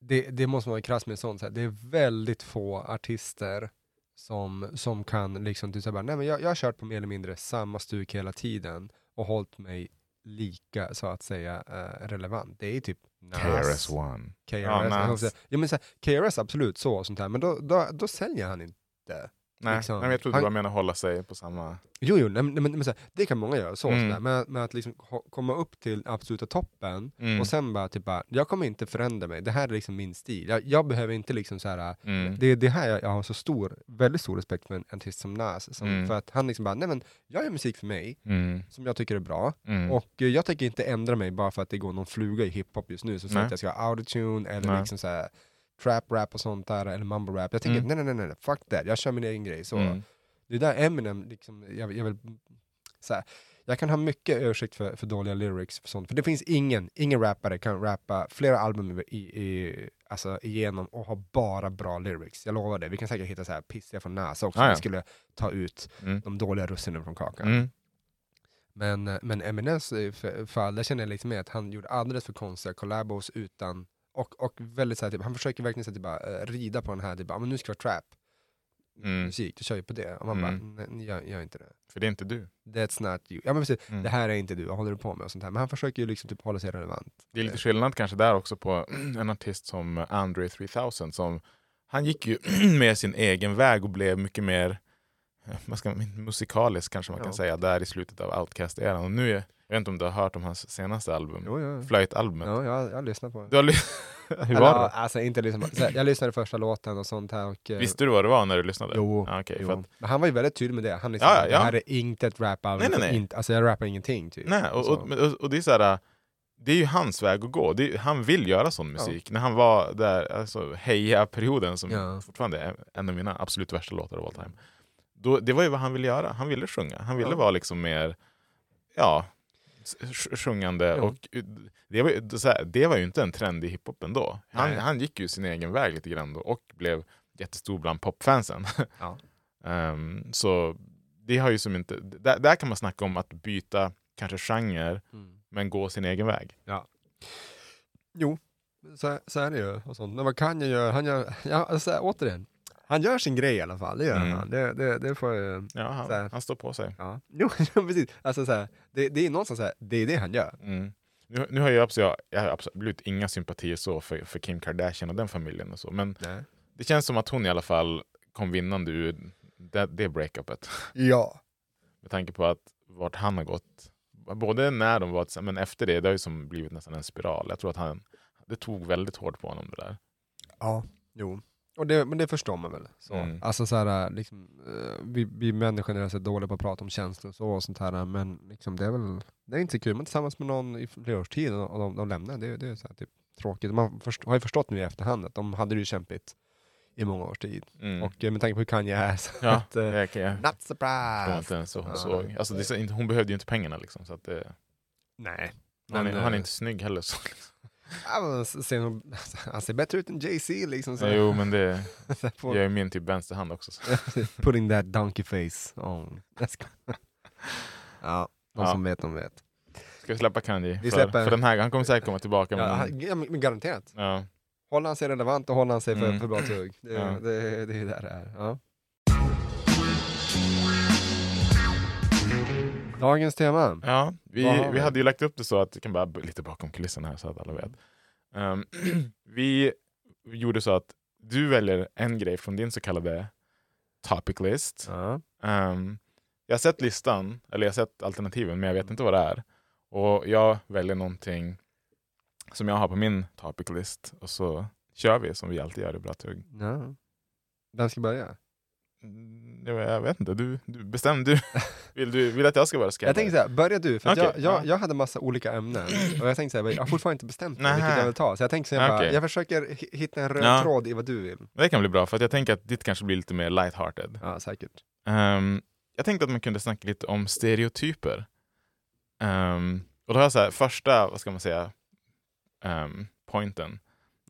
det, det måste man vara krass med sånt, så här, det är väldigt få artister som, som kan liksom, så här, bara, nej men jag, jag har kört på mer eller mindre samma stuk hela tiden och hållit mig lika, så att säga, eh, relevant. Det är typ Nas, KRS-One. KRS, Ja, att säga. ja, men så här, KRS absolut så, och sånt här, men då, då, då säljer han inte. Nej, Liksom, nej, men jag trodde han- du bara menade hålla sig på samma... Jo, jo nej, men, men, så här, det kan många göra, så, Mm. sådär. men, men att liksom komma upp till absoluta toppen Mm. och sen bara typ bara, jag kommer inte förändra mig, det här är liksom min stil. Jag, jag behöver inte liksom så här. Mm. det är det här jag, jag har så stor, väldigt stor respekt för en artist som Nas, som, Mm. för att han liksom bara, nej men jag gör musik för mig, Mm. som jag tycker är bra, Mm. och eh, jag tänker inte ändra mig bara för att det går någon fluga i hiphop just nu, så säger att jag ska ha autotune eller Nej. liksom så här trap rap och sånt där, eller mumble rap. Jag tänker, Mm. nej, nej nej nej, fuck that, jag kör min egen grej. Så. Mm. Det är där Eminem, liksom, jag, jag vill, så här, jag kan ha mycket ursäkt för, för dåliga lyrics, för sånt. för det finns ingen, ingen rappare kan rappa flera album i, i, alltså, igenom och ha bara bra lyrics. Jag lovar det. Vi kan säkert hitta så här pissiga från Nas också, Ah, om ja. vi skulle ta ut Mm. de dåliga russinen från kakan. Mm. Men, eh, men Eminems eh, fall, där känner jag liksom med att han gjorde alldeles för konstiga collabos utan, och, och väldigt så här, typ, han försöker verkligen så här, typ, bara, eh, rida på den här, typ, ah, men nu ska det vara trap Mm. musik, du kör ju på det. Och man Mm. bara, nej, gör, gör inte det. För det är inte du. That's not you. Ja men precis, Mm. det här är inte du, vad håller du på med? Och sånt här. Men han försöker ju liksom typ hålla sig relevant. Det är lite skillnad kanske där också på <clears throat> en artist som Andre 3000 som han gick ju <clears throat> med sin egen väg och blev mycket mer eh, vad ska man, musikalisk kanske man kan Ja. säga där i slutet av Outcast-eran. Och nu, är, jag vet inte om du har hört om hans senaste album, Jo, ja. Flöjtalbumet. Ja, jag, jag lyssnar på det. Du har <laughs> Hur Eller, var ja, det? Alltså inte liksom, så här, jag lyssnade första låten och sånt här och... eh, Visste du vad det var när du lyssnade? Jo, Ja, okej, jo. att, Men han var ju väldigt tydlig med det. Han liksom, Ja, ja, ja. det här är inte ett rap-album. Nej, nej, nej. Inte, alltså jag rappar ingenting typ. nej, och, och, och, och det är så här, det är ju hans väg att gå. Är, han vill göra sån musik. När han var där, alltså Heja-perioden som Ja. fortfarande är en av mina absolut värsta låtar av all time. Då, det var ju vad han ville göra. Han ville sjunga. Han ville Ja. vara liksom mer, ja, sjungande. Ja. Och uh, det var, så här, det var ju inte en trend i hiphopen då. Han, Nej. han gick ju sin egen väg lite grann då och blev jättestor bland popfansen. <laughs> Ja. Ehm, så det har ju som inte, där, där kan man snacka om att byta kanske genre Mm. men gå sin egen väg. Jo, så, så är det ju. Och sånt. Men vad kan jag göra? Han gör, ja, alltså, återigen, han gör sin grej i alla fall. Det gör Mm. han. Det, det, det får jag... Ja, han, han står på sig. Ja, <laughs> jo, precis. Alltså, så här, det, det är någonstans så här, det är det han gör. Mm. Nu, nu har jag, absolut, jag, har absolut inga sympatier så för, för Kim Kardashian och den familjen och så, men Nej. det känns som att hon i alla fall kom vinnande ur det, det breakupet. <laughs> Ja. Med tanke på att vart han har gått, både när de var men efter det, det har ju som blivit nästan en spiral. Jag tror att han, det tog väldigt hårt på honom det där. Ja, jo. Och det, men det förstår man väl. Så. Mm. Alltså så här, liksom, eh, vi, vi människor är så dåliga på att prata om känslor och så och sånt här, men liksom, det är väl det är inte så kul. Man är tillsammans med någon i flera års tid och de, de lämnar, det, det är så här, typ, tråkigt. Man först, har ju förstått nu i efterhand att de hade det ju kämpigt i många års tid. Mm. Och eh, med tanke på hur Kanye är, så ja, att, eh, jag, jag, not surprised! inte ens hon Ja. såg. Alltså, det, hon behövde ju inte pengarna liksom. Så att det, Nej. han, är, Men, han är eh, inte snygg heller. Så, Ja, ser, <laughs> han ser bättre ut än Jay-Z liksom. Så. Ja, jo, men det gör ju min typ vänsterhand också. Så. <laughs> Putting that donkey face on. <laughs> Jag ja, de Ja. som vet, de vet. Ska vi släppa Kanye? Vi för, släpper- för den här, han kommer säkert komma tillbaka. Ja, Men, han- ja, men men garanterat. ja. Håller han sig relevant och håller han sig för, Mm. för bra tugg. Det, Ja. det, det är ju där det är. Ja. Dagens tema. Ja, vi, vi hade ju lagt upp det så att, kan bara lite bakom kulisserna här så att alla vet. Ehm, <clears throat> vi gjorde så att du väljer en grej från din så kallade topic list. Ja. Ehm, jag har sett listan, eller jag har sett alternativen, men jag vet inte vad det är. Och jag väljer någonting som jag har på min topic list och så kör vi som vi alltid gör i Bra Tugg. ja. Vem ska börja? Mm, Jag, vet inte, du, du bestäm du. <laughs> Vill du vill att jag ska vara skräddare? Jag tänkte såhär, börja du, för att Okej, jag, jag, ja. jag hade massa olika ämnen och jag tänkte såhär, jag har fortfarande inte bestämt mig vilket jag vill ta. Så jag tänkte såhär, jag, bara, Okej. jag försöker hi- hitta en röd Ja. tråd i vad du vill. Det kan bli bra, för att jag tänker att ditt kanske blir lite mer lighthearted. Ja, säkert. Ehm, jag tänkte att man kunde snacka lite om stereotyper. Ehm, och då har jag så här, första, vad ska man säga, um, pointen.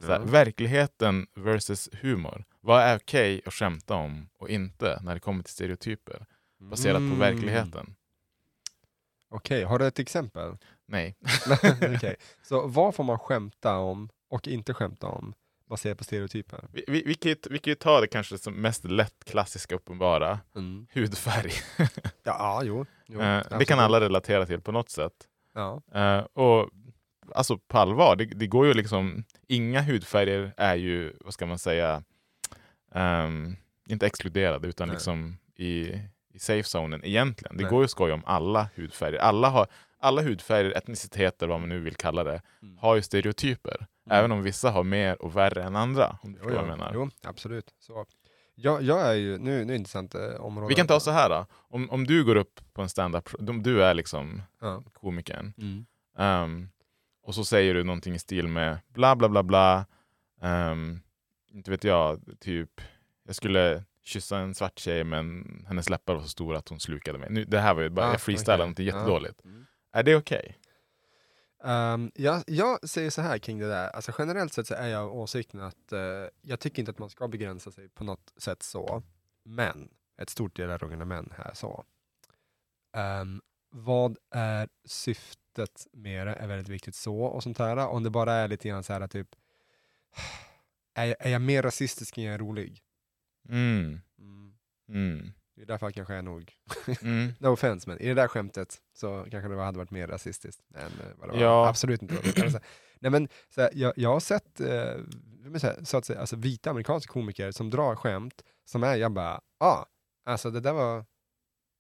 Här, Ja. Verkligheten versus humor. Vad är okej att skämta om och inte när det kommer till stereotyper baserat Mm. på verkligheten? Okej, har du ett exempel? Nej. <laughs> Okej, <laughs> så vad får man skämta om och inte skämta om baserat på stereotyper? Vi, vi, vi, kan ju, vi kan ju ta det kanske som mest lätt klassiska uppenbara, Mm. hudfärg. Ja, ja, jo. jo Eh, det kan alla relatera till på något sätt. Ja. Eh, och alltså på allvar, det, det går ju liksom, inga hudfärger är ju, vad ska man säga, ehm, inte exkluderade utan Nej. liksom i, i safe zonen egentligen. Det Nej. går ju att skoja om alla hudfärger. Alla, har, alla hudfärger, etniciteter, vad man nu vill kalla det, Mm. har ju stereotyper. Även om vissa har mer och värre än andra. Om du Jo, jag menar. jo, absolut. Så, jag, jag är ju, nu, nu är intressant eh, område. Vi kan ta så här då. Om, om du går upp på en stand-up, om du är liksom Ja. komikern, Mm. Ehm, och så säger du någonting i stil med bla bla bla bla. Ehm, inte vet jag, typ jag skulle kyssa en svart tjej men hennes läppar var så stora att hon slukade mig. Nu, det här var ju bara, Ah, jag freestylade okej. någonting Ja. jättedåligt. Mm. Är det okej? Ehm, jag, jag säger så här kring det där, alltså generellt sett så är jag av åsikten att eh, jag tycker inte att man ska begränsa sig på något sätt så, men ett stort del är unga män här så. Ehm, vad är syftet med det är väldigt viktigt så och sånt här. Om det bara är lite grann så här typ, <sighs> är jag, är jag mer rasistisk än jag är rolig? Mm. Mm. Mm. I det där fallet kanske jag nog, <laughs> Mm. no offense, men i det där skämtet så kanske det hade varit mer rasistiskt än eh, vad det var. Ja. Absolut inte. Alltså, nej men, så här, jag, jag har sett eh, så, att säga, alltså, vita amerikanska komiker som drar skämt som är, jag bara, ah, alltså det där var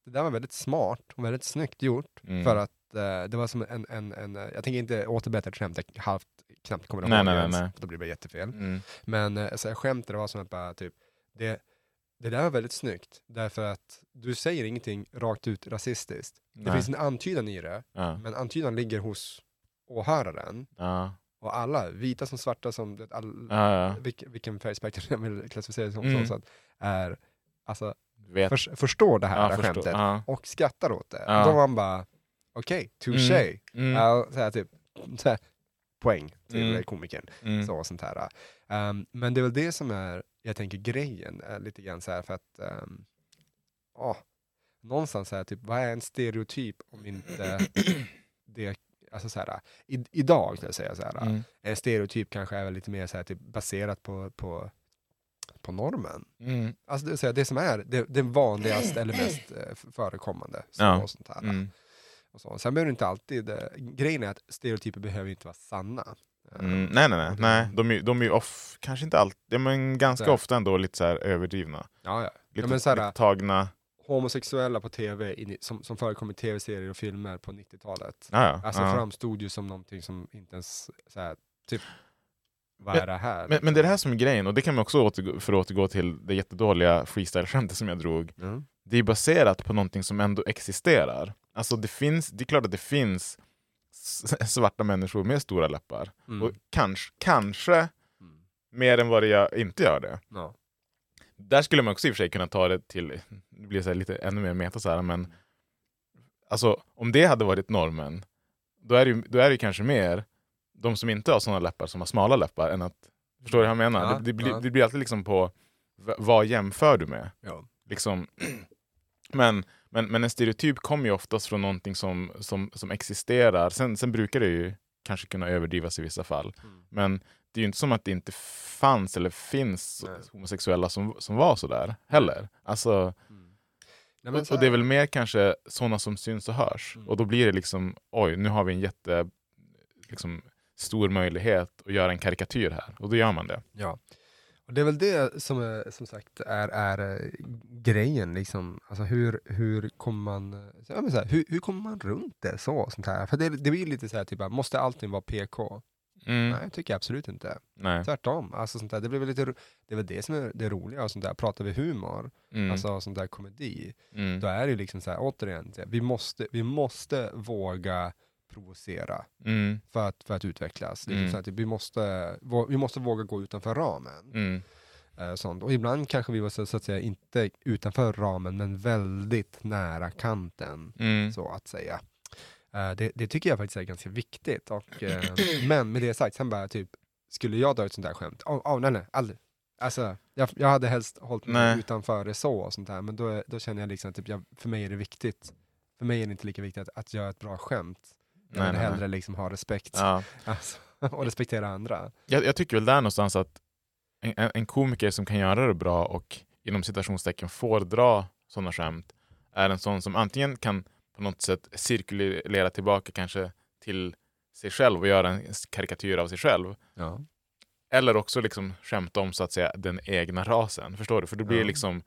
det där var väldigt smart och väldigt snyggt gjort Mm. för att eh, det var som en, en, en, eh, jag tänker inte återberätta ett skämt jag halvt knappt kommer ihåg Nej, nej, nej, ens, nej. för då blir det jättefel. Mm. Men eh, så här, skämtet var som att bara typ, det, det där var väldigt snyggt därför att du säger ingenting rakt ut rasistiskt. Det Nej. finns en antydan i det, Ja. men antydan ligger hos åhöraren Ja. och alla, vita som svarta som, det- all, Ja, vilken, vilken färgspektrum <laughs> jag vill klassificera det som, Mm. så att är, alltså. Förs, förstår det här ja, förstå. skämtet Ja. och skrattar åt det. Ja. Då var man bara, okej, touché. Mm. Ja, så här, typ, så här, poäng till Mm. komikern. Mm. Så, sånt här. Um, men det är väl det som är, jag tänker grejen, lite grann så här för att, um, åh, någonstans så här, typ, vad är en stereotyp om inte <clears throat> det, alltså så här, i, idag skulle jag säga så här, Mm. en stereotyp kanske är väl lite mer så här, typ, baserat på, på, på normen. Mm. Alltså det, så här, det som är det, det vanligaste eller mest eh, förekommande. Så, Ja. och sånt här. Mm. Och så. Sen behöver det inte alltid, eh, grejen är att stereotyper behöver inte vara sanna. Mm. Nej, nej, nej. nej. De, är, de är ju off, kanske inte alltid, men ganska Så här. ofta ändå lite så här överdrivna. Ja, ja. Lite, men så här- lite tagna. homosexuella på tv i, som, som förekom i tv-serier och filmer på 90-talet. Ja, ja. Alltså ja. framstod ju som någonting som inte ens, så här, typ, vad Men- är det här? Men, men det är det här som är grejen, och det kan man också återgå, för att återgå till det jättedåliga freestyle-skämtet som jag drog. Mm. Det är baserat på någonting som ändå existerar. Alltså det, finns, det är klart att det finns <laughs> svarta människor med stora läppar. Mm. Och kanske, kanske Mm. mer än vad det gör, inte gör det. Ja. Där skulle man också i och för sig kunna ta det till, det blir så här lite ännu mer meta så här, men alltså om det hade varit normen, då är det då är det ju kanske mer de som inte har sådana läppar som har smala läppar än att, förstår du vad jag menar? Ja, det, det, blir, ja. det blir alltid liksom på, vad jämför du med? Ja. Liksom, <clears throat> men, men, men en stereotyp kommer ju oftast från någonting som, som, som existerar. Sen, sen brukar det ju kanske kunna överdrivas i vissa fall. Mm. Men det är ju inte som att det inte fanns eller finns Nej. homosexuella som, som var sådär heller. Alltså, Mm. Nej, och, och det är väl mer kanske sådana som syns och hörs. Mm. Och då blir det liksom, oj, nu har vi en jätte liksom, stor möjlighet att göra en karikatyr här. Och då gör man det. Ja. Och det är väl det som är, som sagt är, är eh, grejen, liksom. Alltså hur, hur kommer man, eh, så, här, hur, hur kommer man runt det så? Sånt här? För det, det blir lite så här, typ, måste allting vara PK? Mm. Nej, tycker jag absolut inte. Nej. Tvärtom. Alltså, sånt där, det, blir väl lite, det är väl det som är det roliga. Och sånt där. Pratar vi humor, Mm. alltså sånt där komedi, mm. då är det ju liksom så här, återigen, vi måste, vi måste våga provocera Mm. för att, för att utvecklas. Liksom Mm. så att vi, måste, vi måste våga gå utanför ramen. Mm. Eh, sånt. Och ibland kanske vi var så, så att säga inte utanför ramen, men väldigt nära kanten, Mm. så att säga. Eh, det, det tycker jag faktiskt är ganska viktigt. Och, eh, men med det sagt, sen bara typ, skulle jag dra ett sånt där skämt? Oh, oh, nej, nej, aldrig. Alltså, jag, jag hade helst hållit mig Nej. utanför det så och sånt där, men då, då känner jag liksom att typ, jag, för mig är det viktigt. För mig är det inte lika viktigt att, att göra ett bra skämt. Jag vill nej, nej. hellre liksom ha respekt Ja. <laughs> alltså, och respektera andra. Jag, jag tycker väl där någonstans att en, en- komiker som kan göra det bra och inom citationstecken får dra sådana skämt är en sån som antingen kan på något sätt cirkulera tillbaka kanske till sig själv och göra en karikatyr av sig själv. Ja. Eller också liksom skämta om så att säga den egna rasen. Förstår du? För då blir det Ja. liksom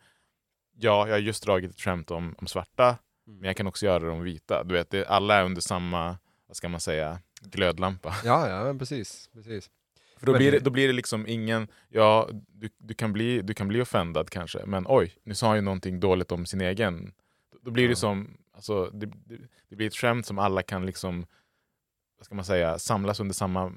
Ja, jag har just dragit ett skämt om, om svarta, Mm. men jag kan också göra det om vita. Du vet, det, alla är under samma, vad ska man säga, glödlampa. Ja, ja, men precis. precis. För då Men blir, det, då blir det liksom ingen, ja du, du, kan bli, du kan bli offendad kanske, men oj, nu sa han ju någonting dåligt om sin egen. Då blir det som, alltså, det, det, blir ett skämt som alla kan liksom, vad ska man säga, samlas under samma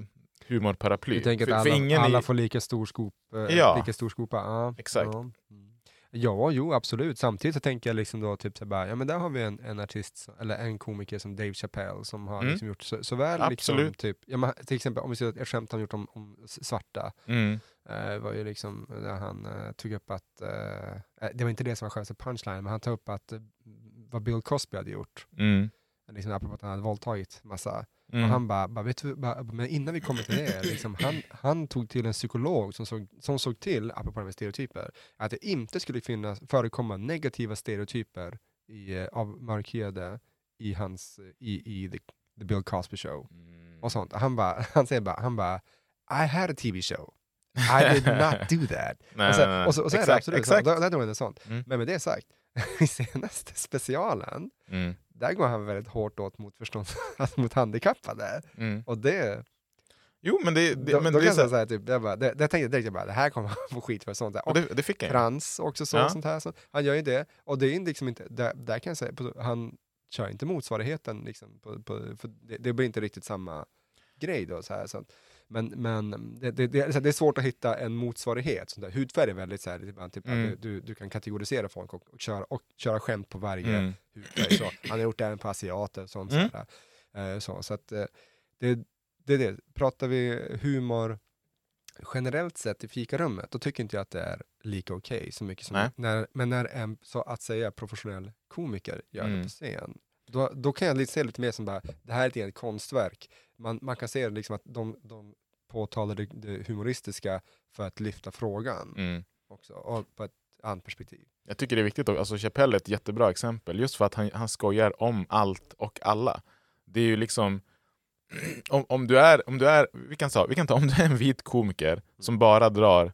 humorparaply. Du tänker För- att för alla, ingen alla i- får lika stor, skop, eh, Ja. lika stor skopa? Ja, Exakt. Ja. Mm. Ja, jo absolut. Samtidigt så tänker jag liksom då typ så bara, ja men där har vi en, en artist, eller en komiker som Dave Chappelle som har Mm. liksom gjort så, såväl liksom Absolut. typ, ja, men, till exempel om vi ser ett skämt han gjort om, om svarta, Mm. eh, var ju liksom där han eh, tog upp att, eh, eh, det var inte det som var själva punchline, men han tog upp att eh, vad Bill Cosby hade gjort, Mm. liksom apropå att han hade våldtagit massa Mm. och han bara, bara, vet du, bara, men innan vi kommer till det, liksom, han, han tog till en psykolog som såg, som såg till, apropå det med stereotyper, att det inte skulle finnas, förekomma negativa stereotyper i, eh, av mörkhyade i hans, i, i the, the Bill Cosby show Mm. och sånt. Han bara, <laughs> han säger bara, han bara, I had a TV show. I did not <laughs> do that. <laughs> Nej, och, så, nej, nej. och, så, och så är det Exakt, absolut, exakt. så, då, drog han det sånt. Mm. Men med det sagt, i senaste specialen, Mm. Där går han väldigt hårt åt mot, förstånd, <laughs> alltså mot handikappade. Mm. Och det, Jo, men det, det, då, men då det, är så, jag säga typ, jag bara, det, det tänkte jag direkt, jag bara, det här kommer han få skit för. Sånt där. och det, det fick jag ju. trans också så, Ja. sånt här. Så, han gör ju det. Och det är liksom inte, där, där kan jag säga, på- han kör inte motsvarigheten. Liksom, på, på, för det, det blir inte riktigt samma grej då. Så här, så att, men men det, det, det, det är svårt att hitta en motsvarighet. Sånt där. Hudfärg är väldigt så här, typ, Mm. att du, du, kan kategorisera folk och, och, köra, och köra skämt på varje Mm. hudfärg. Så. Han har gjort det även på asiater och sånt. Mm. Så. Eh, så, så att, eh, det, det är det. Pratar vi humor generellt sett i fikarummet, då tycker inte jag att det är lika okej så mycket som när, men när en så att säga professionell komiker gör det Mm. på scen, då, då kan jag lite se lite mer som bara, det här är ett konstverk. Man, man kan se liksom att de, de påtalar det, det humoristiska för att lyfta frågan Mm. också, och på ett annat perspektiv. Jag tycker det är viktigt, också. alltså Chappelle är ett jättebra exempel, just för att han, han skojar om allt och alla. Det är ju liksom, <clears throat> om, om du är, om du är vi, kan ta, vi kan ta, om du är en vit komiker som bara drar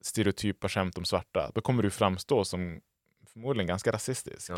stereotypa skämt om svarta, då kommer du framstå som förmodligen ganska rasistisk.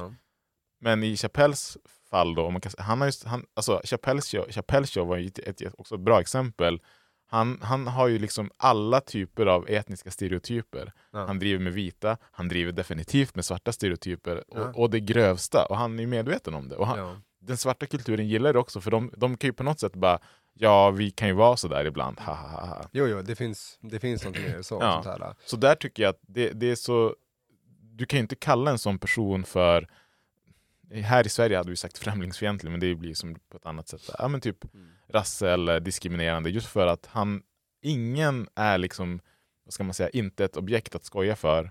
Men i Chappelles fall då, kan, han har just, han, alltså Chappelles show, Chappelles show var ju ett, ett, ett också ett bra exempel. Han, han har ju liksom alla typer av etniska stereotyper. Ja. Han driver med vita, han driver definitivt med svarta stereotyper Ja. och, och det grövsta. Och han är medveten om det. Och han, Ja. Den svarta kulturen gillar det också, för de, de kan ju på något sätt bara Ja, vi kan ju vara sådär ibland. Ha, ha, ha, ha. Jo, jo, det finns, det finns något mer så. Ja. Sånt här. Så där tycker jag att det, det är så... Du kan ju inte kalla en sån person för... Här i Sverige hade vi sagt främlingsfientlig, men det blir som på ett annat sätt. Ja, men typ rasse eller diskriminerande, just för att han... Ingen är liksom, vad ska man säga, inte ett objekt att skoja för.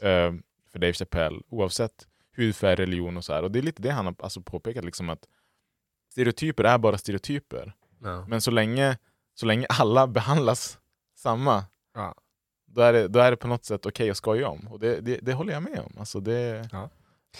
Eh, för Dave Chappelle, oavsett hudfärg, religion och så här. Och det är lite det han har alltså påpekat, liksom att stereotyper är bara stereotyper. Ja. Men så länge, så länge alla behandlas samma, Ja. då, är det, då är det på något sätt okej att skoja om. Och det, det, det håller jag med om. Alltså det, Ja.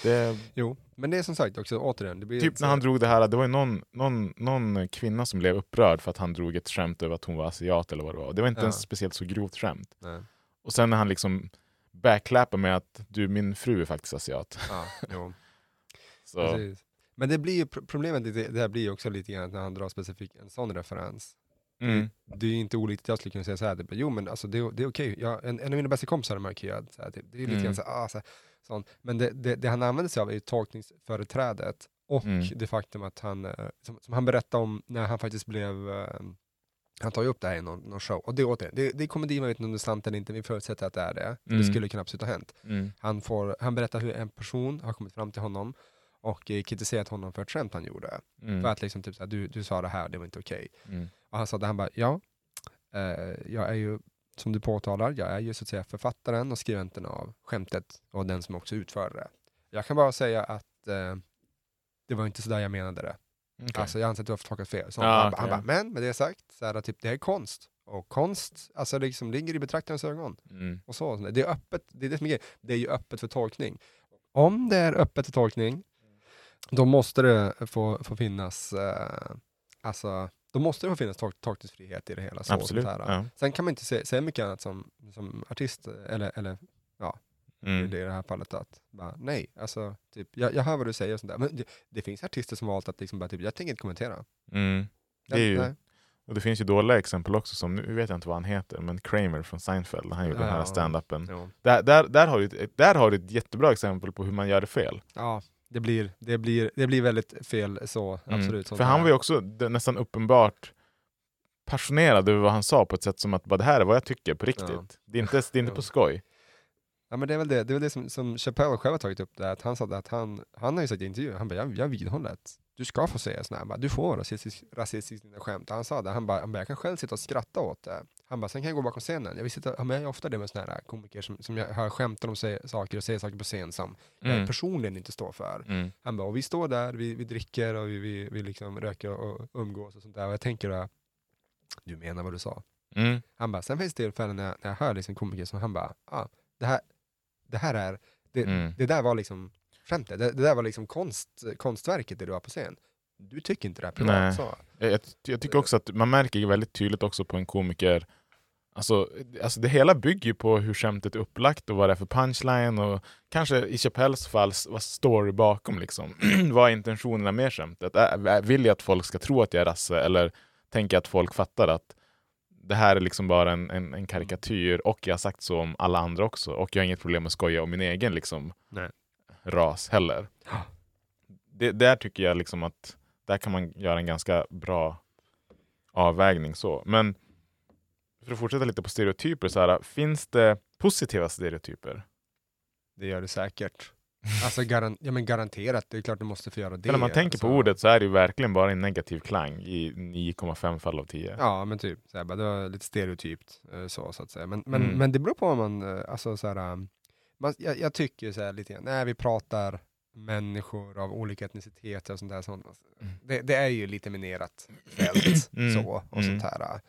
Det, Jo, men det är som sagt också, återigen, det blir typ när han drog det här, det var ju någon, någon, någon kvinna som blev upprörd för att han drog ett skämt över att hon var asiat eller vad det var. Det var inte Ja. ens speciellt så grovt skämt. Nej. Och sen när han liksom backklappar med att du, min fru är faktiskt asiat. Ja, jo. <laughs> Så, Precis. Men det blir ju, pro- problemet det, det här blir ju också lite grann när han drar specifikt en sån referens. Mm. Det är inte olikt att jag skulle kunna säga så här, typ, jo men alltså, det, är- det är okej, Jag- en, en av mina bästa kompisar har markerat, så här, typ, det är lite Mm. grann så, här, ah, så här, sånt. men det, det, det han använder sig av är tolkningsföreträdet och Mm. det faktum att han, eh, som, som han berättade om när han faktiskt blev eh, han tar ju upp det här i någon, någon show, och det, återigen, det, det är komedi, man vet inte om det är sant eller inte, vi förutsätter att det är det. Det Mm. skulle kunna absolut ha hänt. Mm. Han, får, han berättar hur en person har kommit fram till honom och eh, kritiserat honom för ett skämt han gjorde. För Mm. att liksom typ såhär, du, du sa det här, det var inte okej. Mm. Och han sa det, han bara, ja, eh, jag är ju, som du påtalar, jag är ju så att säga författaren och skribenten av skämtet och den som också utförde det. Jag kan bara säga att eh, det var inte sådär jag menade det. Okej. Alltså jag anser att du har tolkat fel. Så Ja, han, okej. han bara, men med det sagt, så här, typ, det är konst. Och konst alltså, liksom, ligger i betraktarens ögon. Mm. Och så, det är öppet, det är det som är grejen. Det är ju öppet för tolkning. Om det är öppet för tolkning, då måste det få, få finnas, eh, alltså, då måste det få finnas tolk, tolkningsfrihet i det hela. Så, Absolut. Ja. Sen kan man inte se, säga mycket annat som, som artist, eller, eller Mm. det i det här fallet att, bara, nej, alltså, typ, jag, jag hör vad du säger och sånt där. Men det, det finns artister som valt att liksom bara, typ, jag tänker inte kommentera. Mm. Det, är ju, Nej. och det finns ju dåliga exempel också, som nu vet jag inte vad han heter, men Kramer från Seinfeld, han gjorde den här Ja. stand-upen. Ja. Där, där, där, har du ett, där har du ett jättebra exempel på hur man gör det fel. Ja, det blir, det, blir, det blir väldigt fel så, Mm. absolut. För han var ju också nästan uppenbart passionerad över vad han sa på ett sätt som att bara, det här är vad jag tycker på riktigt. Ja. Det är inte, det är inte på skoj. Ja men det är väl det, det, är väl det som, som Chappelle själv har tagit upp, det, att han sa att han, han har ju sagt i intervjuer, han bara jag, jag vidhåller att du ska få säga sådana här, bara, du får rasistisk, rasistisk i dina skämt. Han sa det, han bara, han bara jag kan själv sitta och skratta åt det. Han bara, sen kan jag gå bakom scenen. Jag, vill sitta, ja, men jag gör ofta det med sådana här komiker som, som jag hör skämtar om saker och säger saker på scen som Mm. jag personligen inte står för. Mm. Han bara, och vi står där, vi, vi dricker och vi, vi, vi liksom röker och umgås och sånt där. Och jag tänker, då, du menar vad du sa. Mm. Han bara, sen finns det tillfällen när, jag- när jag hör liksom komiker som han bara, ah, det, här, det här är, det, Mm. det där var liksom skämtet, det, det där var liksom konst, konstverket det du har på scen. Du tycker inte det här privat. Nej. Så. Jag, jag, tycker också att man märker väldigt tydligt också på en komiker Alltså, alltså det hela bygger ju på hur skämtet är upplagt och vad det är för punchline och kanske i Chappelles fall vad story bakom liksom. <clears throat> vad är intentionerna med skämtet? Vill jag att folk ska tro att jag är rasse eller tänker jag att folk fattar att det här är liksom bara en, en, en karikatyr och jag har sagt så om alla andra också och jag har inget problem med att skoja om min egen liksom Nej. Ras heller. Det, där tycker jag liksom att där kan man göra en ganska bra avvägning. så. Men för att fortsätta lite på stereotyper, så här, finns det positiva stereotyper? Det gör det säkert. Alltså garan, ja, men garanterat, det är klart du måste få göra det. För när man tänker på alltså. ordet så är det ju verkligen bara en negativ klang i 9,5 fall av 10. Ja men typ, så här, det var lite stereotypt eh, så, så att säga. Men, men, Mm. men det beror på vad man, eh, alltså så här, um, man, jag, jag tycker så här lite grann, när vi pratar människor av olika etniciteter och sånt där, sånt, Mm. det, det är ju lite minerat fält <clears throat> Mm. så, och Mm. sånt här.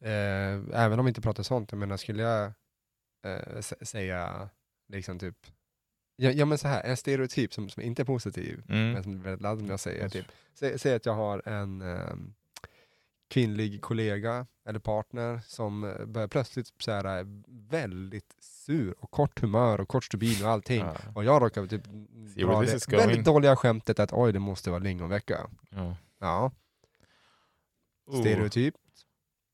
Eh, även om vi inte pratar sånt, jag menar skulle jag eh, sä- säga liksom typ, ja, ja men så här, en stereotyp som, som inte är positiv, Mm. men som är väldigt laddad, om jag säger Alltså. typ, säg, säg att jag har en ehm, kvinnlig kollega eller partner som eh, börjar plötsligt så här, är väldigt sur och kort humör och kort stubin och allting. Ja. Och jag råkar typ See dra det väldigt dåliga skämtet att oj, det måste vara lingonvecka. Ja. Ja, Oh. stereotyp.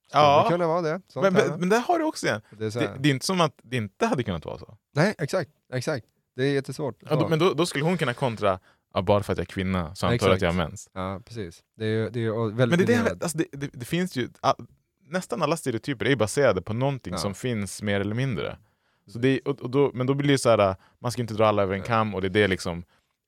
Skulle Ja. kunna vara det. Men, men, men där har du också igen. det är Det, det är inte som att det inte hade kunnat vara så. Nej, exakt, exakt. Det är jättesvårt. Ja, då, men då, då skulle hon kunna kontra, ja, bara för att jag är kvinna så antar jag att jag har mens. Ja, precis. Det är ju det är väldigt Men det, är det, alltså det, det, det finns ju, all, nästan alla stereotyper är baserade på någonting Ja. som finns mer eller mindre. Så det, och, och då, men då blir det så här, man ska inte dra alla över en kam och det är det liksom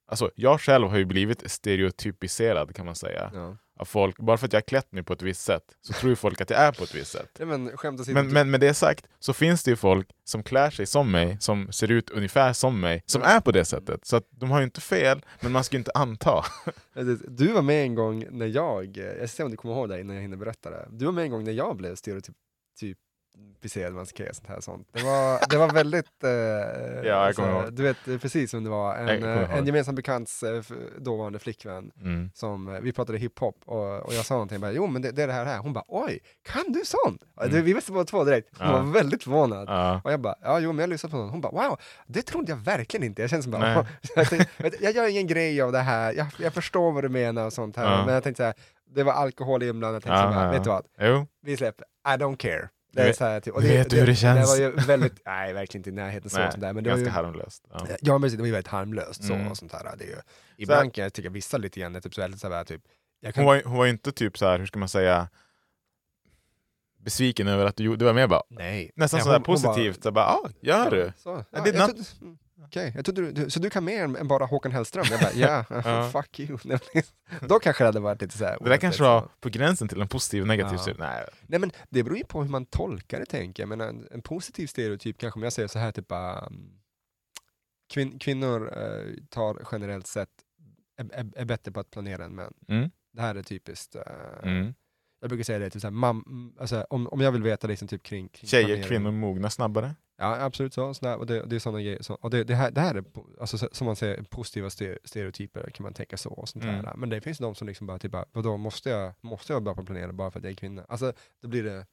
Alltså, jag själv har ju blivit stereotypiserad kan man säga Ja. Av folk. Bara för att jag har klätt mig på ett visst sätt så tror ju folk att jag är på ett visst sätt. Nej, men. Men, men med det sagt så finns det ju folk som klär sig som mig, som ser ut ungefär som mig, som Ja. är på det sättet. Så att de har ju inte fel, men man ska ju inte anta. <laughs> Du var med en gång när jag, jag ska se om du kommer ihåg det innan jag hinner berätta det. Du var med en gång när jag blev stereotyp typ piserad man säga sånt här sånt. Det var, det var väldigt, eh, jag kommer så- ihåg. du vet precis som det var, en, eh, en gemensam bekants eh, dåvarande flickvän Mm. som, eh, vi pratade hiphop och, och jag sa någonting, bara, jo men det, det är det här, här. Hon bara oj, kan du sånt? Mm. Vi visste båda två direkt, hon Ja. var väldigt förvånad. Ja. Och jag bara, ja jo men jag lyssnade på någon. Hon bara, wow, det trodde jag verkligen inte. Jag kände som bara, <laughs> jag, gör ingen grej av det här, jag, jag förstår vad du menar och sånt här. Ja. Men jag tänkte så här, det var alkohol inblandat. Jag Ja, tänkte bara, ja, vet du ja. vad? Jo, Vi släpper, I don't care. Det är vet- så här, typ, och du vet hur det känns. Det var ju väldigt, nej verkligen inte i närheten så. nej, Sånt där, men det var ganska ju, harmlöst. Ja. Ja men det var ju väldigt harmlöst så Mm. och sånt här. Det är ju, ibland kan jag tycka vissa lite grann är typ så väldigt så här, typ, kan, Hon, var, hon var inte typ så här, hur ska man säga, besviken över att du gjorde, det var mer bara nej. nästan Nej, sådär hon- hon bara- positivt. så bara, ah, gör du? Så, ja, I did jag not- trodde- Okej, trodde du, du, så du kan mer än, bara Håkan Hellström? Jag bara, <laughs> ja, Ja. <laughs> fuck you. <laughs> Då kanske det hade varit lite såhär. Det där kanske var på gränsen till en positiv och negativ Ja. syn. Nej. Nej men det beror ju på hur man tolkar det tänker jag. Men en, en positiv stereotyp kanske om jag säger så här typ um, kvin, kvinnor eh, tar generellt sett är, är, är bättre på att planera än män. Mm. Det här är typiskt. eh, Mm. Jag brukar säga det, typ så här, mam, alltså, om, om jag vill veta liksom typ kring, kring Tjejer, planering. kvinnor mognar snabbare. Ja absolut så, sådär, och det, det är sådana grejer. Så, och det, det, här, det här är alltså, så- som man säger positiva ste- stereotyper kan man tänka så. Och sånt Mm. här. Men det finns de som liksom bara typ vadå måste jag, måste jag vara bra på att planera bara för att jag är kvinna? Alltså då blir det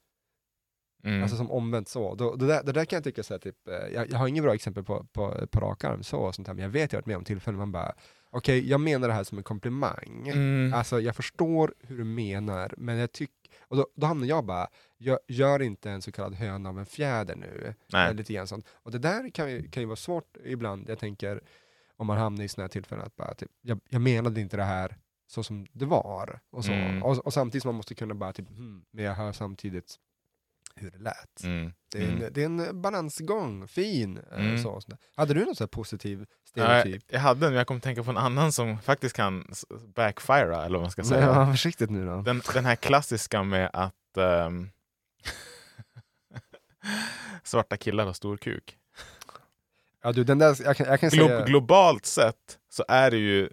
Mm. Alltså som omvänt så. Då, det, där, det där kan jag tycka så här, typ, eh, jag, jag har inget bra exempel på, på, på rak arm så, och sånt här, men jag vet jag har varit med om tillfällen man bara, okej jag menar det här som en komplimang. Mm. Alltså jag förstår hur du menar, men jag tycker, och då, då hamnar jag bara, gör, gör inte en så kallad höna av en fjäder nu. Nej. Lite grann sånt. Och det där kan ju, kan ju vara svårt ibland, jag tänker, om man hamnar i sådana här tillfällen, att bara, typ, jag, jag menade inte det här så som det var. Och, så. Mm. Och, och samtidigt man måste kunna bara, typ, hmm, men jag hör samtidigt hur det lät. Mm. Det, är en, Mm. det är en balansgång, fin. eh, Mm. Så, sådär. Hade du någon sån positiv stereotyp? jag hade en, men jag kom att tänka på en annan som faktiskt kan backfira, eller vad man ska säga. Ja, <laughs> försiktigt nu då. Den, den här klassiska med att ehm, <laughs> svarta killar har stor kuk. Ja, du, den där, jag kan, jag kan Glo säga... globalt sett så är det ju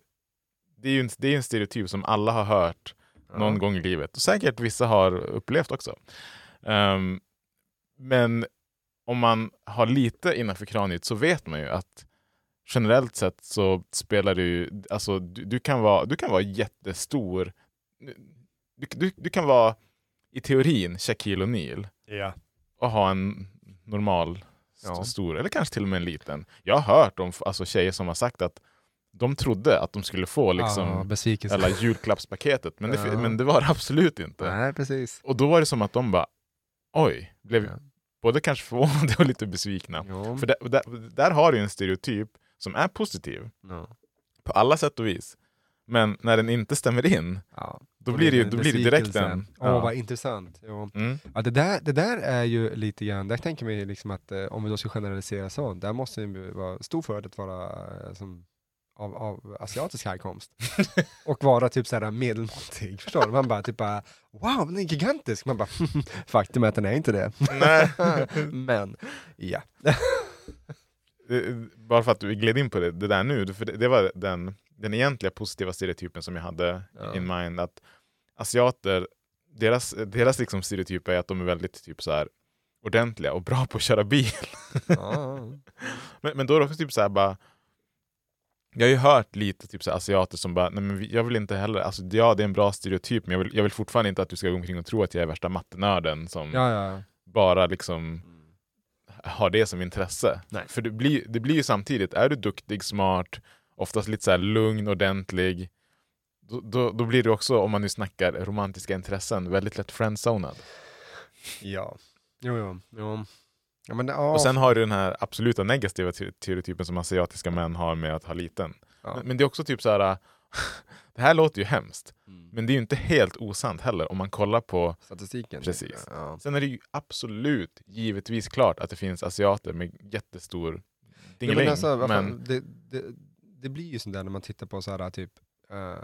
det är ju en, det är en stereotyp som alla har hört någon Ja. gång i livet. Och säkert vissa har upplevt också. Ehm, men om man har lite innanför kraniet så vet man ju att generellt sett så spelar ju, alltså du, du, kan, vara, du kan vara jättestor. Du, du, du kan vara i teorin Shaquille O'Neal Ja. och ha en normal Ja. stor, eller kanske till och med en liten. Jag har hört om alltså, tjejer som har sagt att de trodde att de skulle få liksom ja, alla julklappspaketet, men det, <laughs> men det var det <laughs> absolut inte. Nej, precis. Och då var det som att de bara, oj, blev Ja. både kanske förvånade och lite besvikna. Ja. För där, där, där har du en stereotyp som är positiv Ja. på alla sätt och vis. Men när den inte stämmer in, då blir det ju då blir det direkt en... Åh, Ja. vad intressant. Mm. Ja, det, där, det där är ju lite grann, där tänker man liksom att eh, om vi då ska generalisera så, där måste det vara stor fördel att vara eh, som, av, av asiatisk härkomst. och vara typ såhär medelmåttig, förstår du? Man bara typ bara, wow, den är gigantisk! Man bara, faktum är att den är inte det. Nej. <laughs> Men, ja. Eh, Bara för att vi gled in på det, det där nu, för det, det var den, den egentliga positiva stereotypen som jag hade Ja. in mind. Att asiater, deras, deras liksom stereotyp är att de är väldigt typ så här ordentliga och bra på att köra bil. Ja. <laughs> Men, men då är det också typ så här bara jag har ju hört lite typ så här asiater som bara, nej men jag vill inte heller, alltså ja det är en bra stereotyp men jag vill, jag vill fortfarande inte att du ska gå omkring och tro att jag är värsta mattenörden som Ja, ja. bara liksom har det som intresse. Nej. För det blir, det blir ju samtidigt, är du duktig, smart, oftast lite så här lugn, ordentlig, då, då, då blir det också, om man nu snackar romantiska intressen, väldigt lätt friendzonad. Ja. Jo, jo. jo. Ja, men, ja. Och sen har du den här absoluta negativa te- stereotypen som asiatiska män har med att ha liten. Ja. Men, men det är också typ så här. <laughs> det här låter ju hemskt, Mm. men det är ju inte helt osant heller om man kollar på Statistiken. Precis. Ja. Sen är det ju absolut givetvis klart att det finns asiater med jättestor Ja, dingeling. men alltså, men det, det, det blir ju sånt där när man tittar på så här, typ, eh,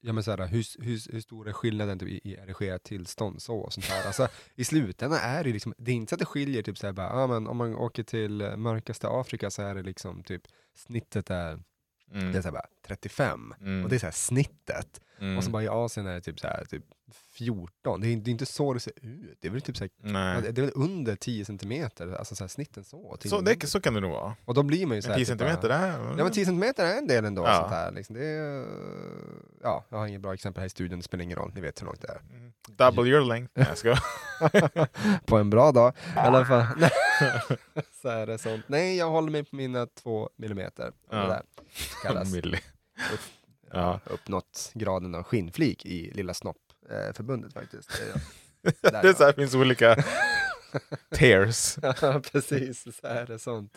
ja, men så här, hur, hur, hur stor är skillnaden typ, i, i erigerat tillstånd? Så, och sånt här. Alltså, I slutändan är det, liksom, det är inte så att det skiljer, typ, så här, bara, ja, men om man åker till eh, mörkaste Afrika så är det liksom typ, snittet är, mm, det är så här, bara, 35. mm, Och det är så här, snittet. mm, Och så bara i Asien är det typ, så här, typ 14. Det är, det är inte så det ser ut. Det är väl typ så här, det är väl under 10 centimeter, alltså så här, snitten så. Så, det, så kan det nog vara. Och då blir man ju så här, 10 typ centimeter är... Ja men 10 centimeter är en del ändå. Ja. Sånt här, liksom. det är, ja, jag har inget bra exempel här i studion, det spelar ingen roll, ni vet hur långt det är. Mm. Double your length. Nej, jag ska. <laughs> på en bra dag i alla fall. <laughs> så är det sånt. Nej, jag håller mig på mina två millimeter. Ja. Det där kallas <laughs> Milli. upp, Ja. uppnått graden av skinnflik i lilla snopp. Eh, förbundet faktiskt. Det är jag. <laughs> det Där, är så här, finns olika <laughs> tiers. ja, precis. Så här är det sånt.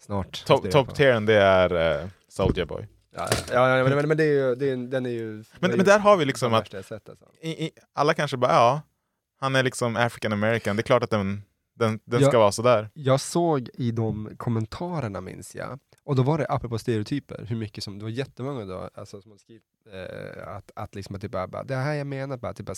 Snart. Top, top tieren det är uh, Soldier Boy. Ja, ja, ja men, men, men det är ju, det är, den är ju... Men, men ju där har vi liksom att jag sett, alltså. i, i, alla kanske bara ja, han är liksom African American, det är klart att den, den, den Ja. ska vara sådär. Jag såg i de kommentarerna minns jag, och då var det apropå stereotyper, hur mycket som, det var jättemånga då, alltså, som hade skrivit eh, att, att liksom typ bara, det här jag menar bara, typ eh,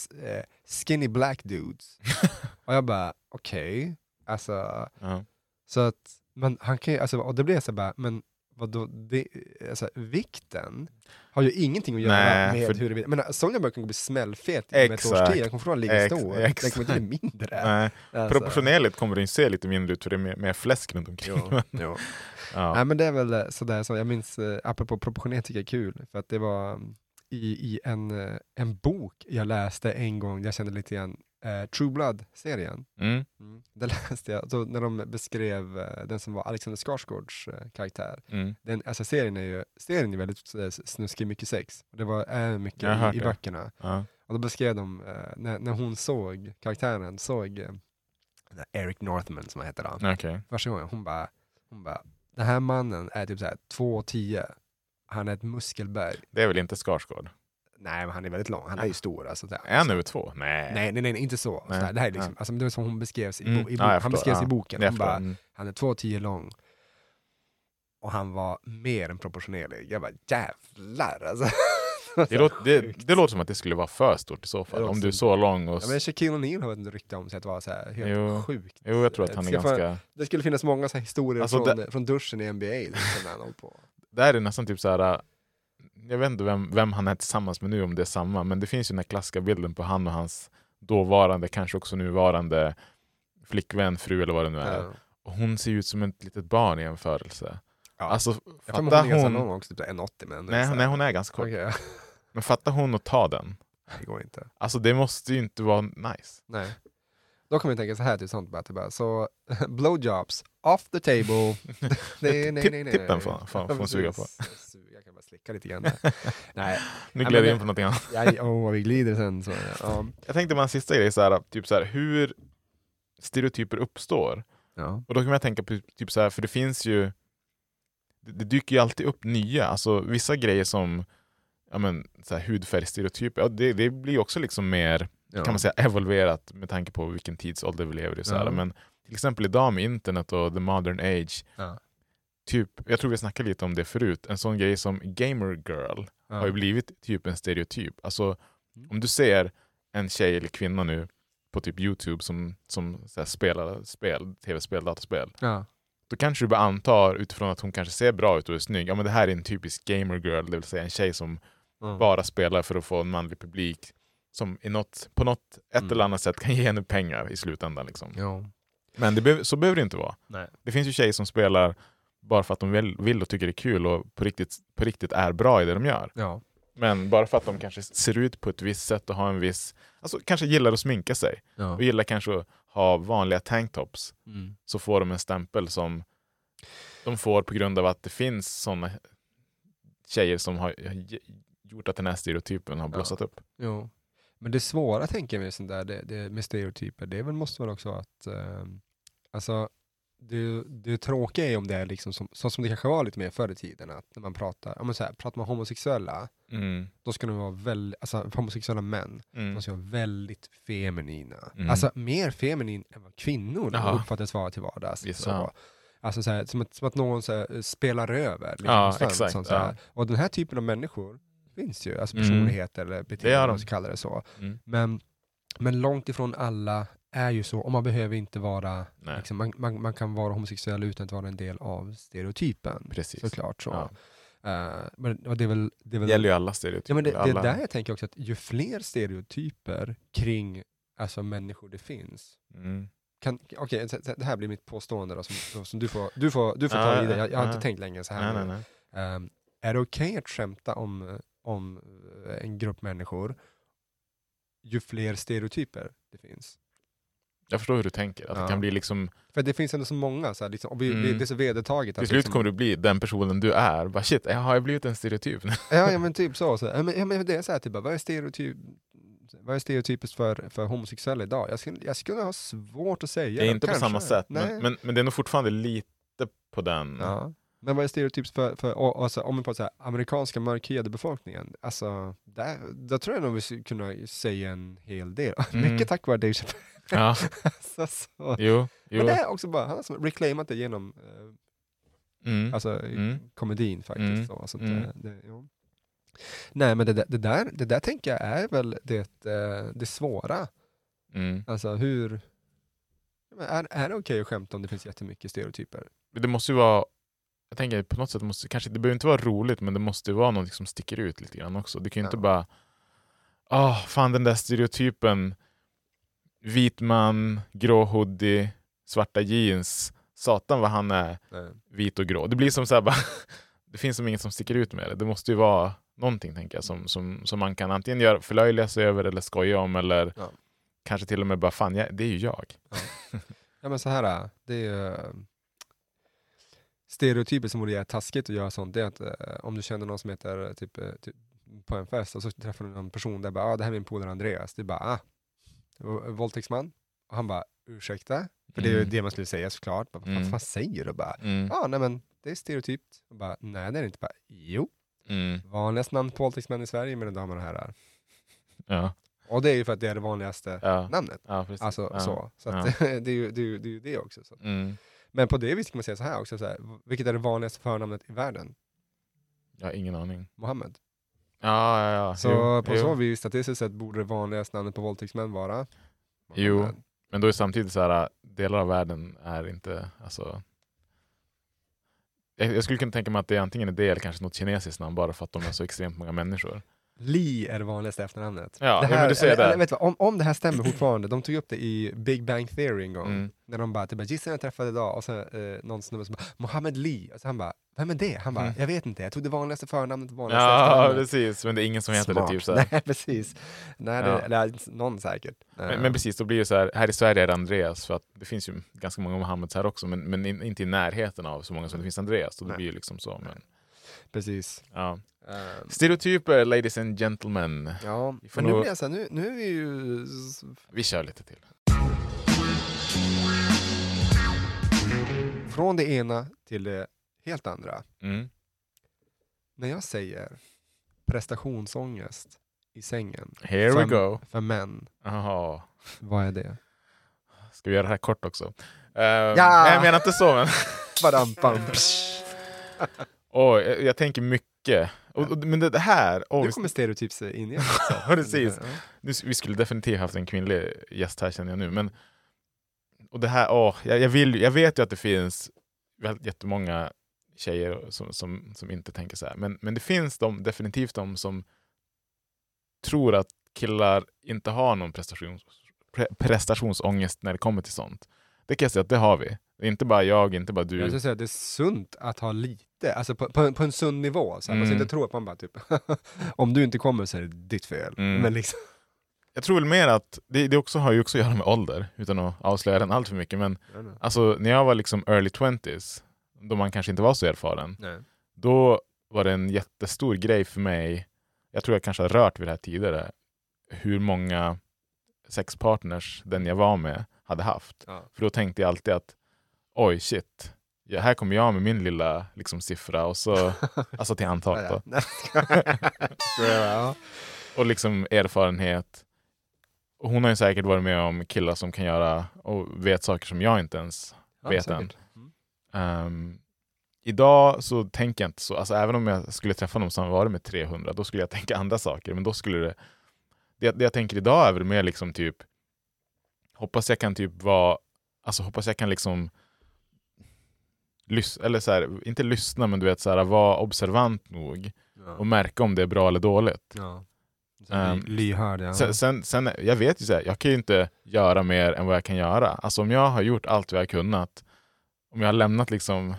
skinny black dudes. <laughs> och jag bara, okej, alltså, Ja. så att, men han kan ju, alltså, och det blev så bara, men vadå, det, alltså, vikten har ju ingenting att göra Nej, med för- hur det men Sonja Björk kan bli smällfet inom ett års tid, den kommer från ligga stor, den kommer inte bli mindre. Nej, Alltså. proportionerligt kommer ju se lite mindre ut för det är mer, mer fläsk runt omkring. Jo, <laughs> jo. Ja. Nej men det är väl eh, sådär, så jag minns, eh, apropå proportionerligt tycker jag är kul, för att det var mm, i, i en, eh, en bok jag läste en gång, jag kände lite grann, eh, True Blood-serien. Mm. Mm. Där <laughs> läste jag, så när de beskrev eh, den som var Alexander Skarsgårds eh, karaktär. Mm. Den, alltså serien är ju serien är väldigt eh, snuskig, mycket sex. Det var är mycket hört i, i böckerna. Ja. Och då beskrev de, eh, när, när hon såg karaktären, såg eh, Eric Northman som han heter då Okej. första gången, hon bara, hon bara, den här mannen är typ såhär 2,10, han är ett muskelberg. Det är väl inte Skarsgård? Nej men han är väldigt lång, han är ju stor alltså. Är han över två? Nej. Nej, nej, nej, inte så. Nej. Det här är liksom, Ja. alltså, det var som hon beskrevs i, Mm. bo, i Ja, bo, jag han beskrevs i Ja. boken. Jag Hon bara. Mm. han är 2,10 lång. Och han var mer än proportionerlig. Jag bara jävlar alltså. Det låter, det, det låter som att det skulle vara för stort i så fall. Det Om du är så lång och... Ja, men Shaquille O'Neal har ett rykte om sig att vara så här helt Jo. sjukt. Jo, jag tror att han är Det ska- ganska... Det skulle finnas många så här historier Alltså, från, från duschen i NBA. Liksom, han på. Där är det nästan typ så här. äh, Jag vet inte vem, vem han är tillsammans med nu, om det är samma, men det finns ju den här klassiska bilden på han och hans dåvarande, kanske också nuvarande flickvän, fru eller vad det nu är. Ja. Och hon ser ut som ett litet barn i jämförelse. Ja. Alltså, Jag fatta hon är ganska lång också, typ 1,80 men... Nej, här- nej, hon är ganska kort. Okej, Men fatta hon att ta den. det går inte. Alltså det måste ju inte vara nice. Nej. Då kommer jag tänka så här till sånt typ bara så <laughs> blowjobs off the table. <laughs> nej, nej, nej, nej. Tippen får- får hon suga på. Jag kan bara slicka lite grann. <laughs> nej, Nu Ja, gled jag in på någonting annat. jag, åh vad vi glider sen. Så, ja. Jag tänkte bara en sista grej, så här, typ så här, hur stereotyper uppstår. Ja. Och då kan man tänka på, typ så här, för det finns ju, det, det dyker ju alltid upp nya, alltså vissa grejer som ja, men, så här, hudfärgstereotyper, ja, det, det blir också liksom mer Ja. kan man säga <laughs> evolverat med tanke på vilken tidsålder vi lever i. Så. Ja. Men till exempel idag med internet och the modern age, Ja. typ, jag tror vi snackade lite om det förut, en sån grej som gamer girl har ju blivit typ en stereotyp. Alltså Mm. om du ser en tjej eller kvinna nu på typ Youtube som, som här, spelar spel, tv-spel, dataspel, då kanske du bara antar utifrån att hon kanske ser bra ut och är snygg, ja men det här är en typisk gamer girl, det vill säga en tjej som Mm. bara spelar för att få en manlig publik som i något, på något ett Mm. eller annat sätt kan ge henne pengar i slutändan. Liksom. Ja. Men det behöver- så behöver det inte vara. Nej. Det finns ju tjejer som spelar bara för att de vill, vill och tycker det är kul och på riktigt, på riktigt är bra i det de gör. Ja. Men bara för att de kanske ser ut på ett visst sätt och har en viss, alltså kanske gillar att sminka sig Ja. och gillar kanske att ha vanliga tanktops Mm. så får de en stämpel som de får på grund av att det finns sådana tjejer som har gjort att den här stereotypen har blossat upp. Jo. Men det svåra tänker jag med, sånt där, det, det, med stereotyper, det är väl, måste vara också att ehm, alltså, det, det tråkiga är om det är liksom som, så som det kanske var lite mer förr i tiden, att när man pratar, ja, men så här, pratar man homosexuella, Mm. då ska de vara väldigt, alltså homosexuella män, Mm. de ska vara väldigt feminina. Mm. Alltså mer feminin än vad kvinnor Ja. uppfattas vara till vardags. Så, ja. Alltså så här, som, att, som att någon så här, spelar över. Liksom, Ja, sånt, exakt, sånt, ja. Och den här typen av människor finns ju, alltså Mm. personligheter eller Det beteenden, gör om man ska kalla det så. Mm. Men, men långt ifrån alla är ju så, och man behöver inte vara, liksom, man, man, man kan vara homosexuell utan att vara en del av stereotypen. Precis. Såklart så. Ja. Eh, men, det är väl, det är väl gäller ju alla stereotyper. Ja, men det, det är där jag tänker också att ju fler stereotyper kring alltså, människor det finns, Mm. okej, så det här blir mitt påstående då, som, som du får, du får, du får ta i det, jag, jag har inte tänkt längre så här Nej, nej, nej. Ehm, är det okej att skämta om, om eh, en grupp människor ju fler stereotyper det finns? Jag förstår hur du tänker. Att Ja. det kan bli liksom, För det finns ändå så många, så här, liksom, och vi, Mm. det är så vedertaget. till slut liksom, kommer du bli den personen du är. Bara, shit, har jag blivit en stereotyp? <laughs> Ja, ja men typ så. så ja, men, ja, men det är så här, typ, vad är stereotyp? vad är stereotypiskt för, för homosexuella idag? Jag skulle, jag skulle ha svårt att säga. Det är inte på kanske. samma sätt, men, men, men det är nog fortfarande lite på den. Ja. Men vad är stereotypiskt för, för och, alltså, om vi pratar så här, amerikanska mörkhyade befolkningen? Alltså, där, där tror jag nog vi skulle kunna säga en hel del. <laughs> Mm. Mycket tack vare Dave Chappelle. Ja, <laughs> alltså, så. jo, jo. Men det är också bara, han har som reclaimat det genom eh, Mm. alltså, Mm. komedin faktiskt. Mm. Så, alltså, Mm. det, ja. Nej men det, där- det, där, det där tänker jag är väl det, eh, det svåra. Mm. Alltså hur, är, är det okej att skämta om det finns jättemycket stereotyper? Det måste ju vara, jag tänker på något sätt, måste, kanske, det behöver inte vara roligt, men det måste ju vara något som sticker ut lite grann också. Det kan ju inte Ja. bara, ah fan den där stereotypen, vit man, grå hoodie, svarta jeans, satan vad han är Nej. vit och grå. Det blir som så här bara, <laughs> det finns som inget som sticker ut med det. Det måste ju vara någonting tänker jag som, som, som man kan antingen göra, förlöjliga sig över eller skoja om eller Ja. kanske till och med bara fan, jag, det är ju jag. Ja men så här, det är ju stereotyper som vore jävligt taskigt att göra sånt, det är att eh, om du känner någon som heter eh, typ, eh, typ på en fest och så träffar du någon person där bara, ah, det här är min polare Andreas, det är bara, ah, v- våldtäktsman, och han bara, ursäkta? För det är ju Mm. det man skulle säga såklart, bara, vad fan, Mm. säger du? Bara, Mm. ja nej men det är stereotypt. Och bara, nej det är det inte. Bara, jo, Mm. vanligast namn på våldtäktsmän i Sverige mina damer och herrar. Ja. Och det är ju för att det är det vanligaste Ja. namnet. Ja. Alltså ja. så. Så att, <laughs> det, är ju, det, är ju, det är ju det också. Så. Mm. Men på det viset kan man säga så här också, så här, vilket är det vanligaste förnamnet i världen? Jag har ingen aning. Mohammed. Ja, ja, ja. Så jo, på jo. så vis, statistiskt sett, borde det vanligaste namnet på våldtäktsmän vara Jo. Mohammed. Men då är samtidigt så här, delar av världen är inte, alltså jag, jag skulle kunna tänka mig att det antingen är det eller kanske något kinesiskt namn bara för att de är så extremt många människor. Lee är det vanligaste efternamnet. Ja, det ja, men du ser eller, det. eller, om, om det här stämmer <clears throat> fortfarande, de tog upp det i Big Bang Theory en gång, Mm. när de bara, typ, gissa jag träffade idag, och så eh, någon snubbe som bara, Mohammed Lee, och så han bara, vem är det? Han bara, Mm. jag vet inte, jag tog det vanligaste förnamnet, vanligaste Ja, efternamnet. precis. Men det är ingen som heter Smart. det. Typ så här. <laughs> Nej, precis. Nej, det, Ja. eller någon säkert. Men, men precis, då blir det så här, här i Sverige är det Andreas, för att det finns ju ganska många Mohammeds här också, men, men in, inte i närheten av så många som det finns Andreas. Så det Nej. blir ju liksom så. Men, Precis. ja. Ehm, Stereotyper, ladies and gentlemen. ja, men nu nog- blir jag så här, nu, nu är vi ju... Vi kör lite till. Från det ena till det helt andra. Mm. När jag säger prestationsångest i sängen Here för, we go. för män, Jaha. vad är det? Ska vi göra det här kort också? Uh, Nej, jag menar inte så, men Badam, bam. <laughs> Åh, jag, jag tänker mycket. Och, och, men det, här, åh, Nu kommer stereotyps in igen. <laughs> Precis. nu, vi skulle definitivt haft en kvinnlig gäst här känner jag nu. Men, och det här, åh, jag, jag, vill, jag vet ju att det finns jättemånga tjejer som, som, som inte tänker så här. Men, men det finns de, definitivt de som tror att killar inte har någon prestations, pre, prestationsångest när det kommer till sånt. Det kan jag säga att det har vi. Inte bara jag, inte bara Jag du. skulle säga att det är sunt att ha lite, alltså på, på, på en sund nivå. Så här. Man ska Mm. inte tro att man bara typ, <laughs> om du inte kommer så är det ditt fel. Mm. Men liksom, Jag tror väl mer att det, det också har ju också att göra med ålder, utan att avslöja den allt för mycket. Men alltså, när jag var liksom early 20s, då man kanske inte var så erfaren, Nej. då var det en jättestor grej för mig, jag tror jag kanske har rört vid det här tidigare, hur många sexpartners den jag var med hade haft. Ja. För då tänkte jag alltid att oj shit, ja, här kommer jag med min lilla liksom, siffra, och så, <laughs> alltså till antal. Då. <laughs> och liksom erfarenhet. Och hon har ju säkert varit med om killar som kan göra och vet saker som jag inte ens Ja, vet än. säkert. Mm. Ehm, idag så tänker jag inte så. Alltså, även om jag skulle träffa någon som varit med 300, då skulle jag tänka andra saker. Men då skulle det... Det, det jag tänker idag är väl mer liksom typ... Hoppas jag kan typ vara... Alltså hoppas jag kan liksom... Lys, eller så här, inte lyssna, men du vet så här, vara observant nog Ja. och märka om det är bra eller dåligt. Ja. Ly- lyhörd, ja. Sen, sen, sen, jag vet ju så här, jag kan ju inte göra mer än vad jag kan göra. Alltså om jag har gjort allt vad jag har kunnat, om jag har lämnat liksom,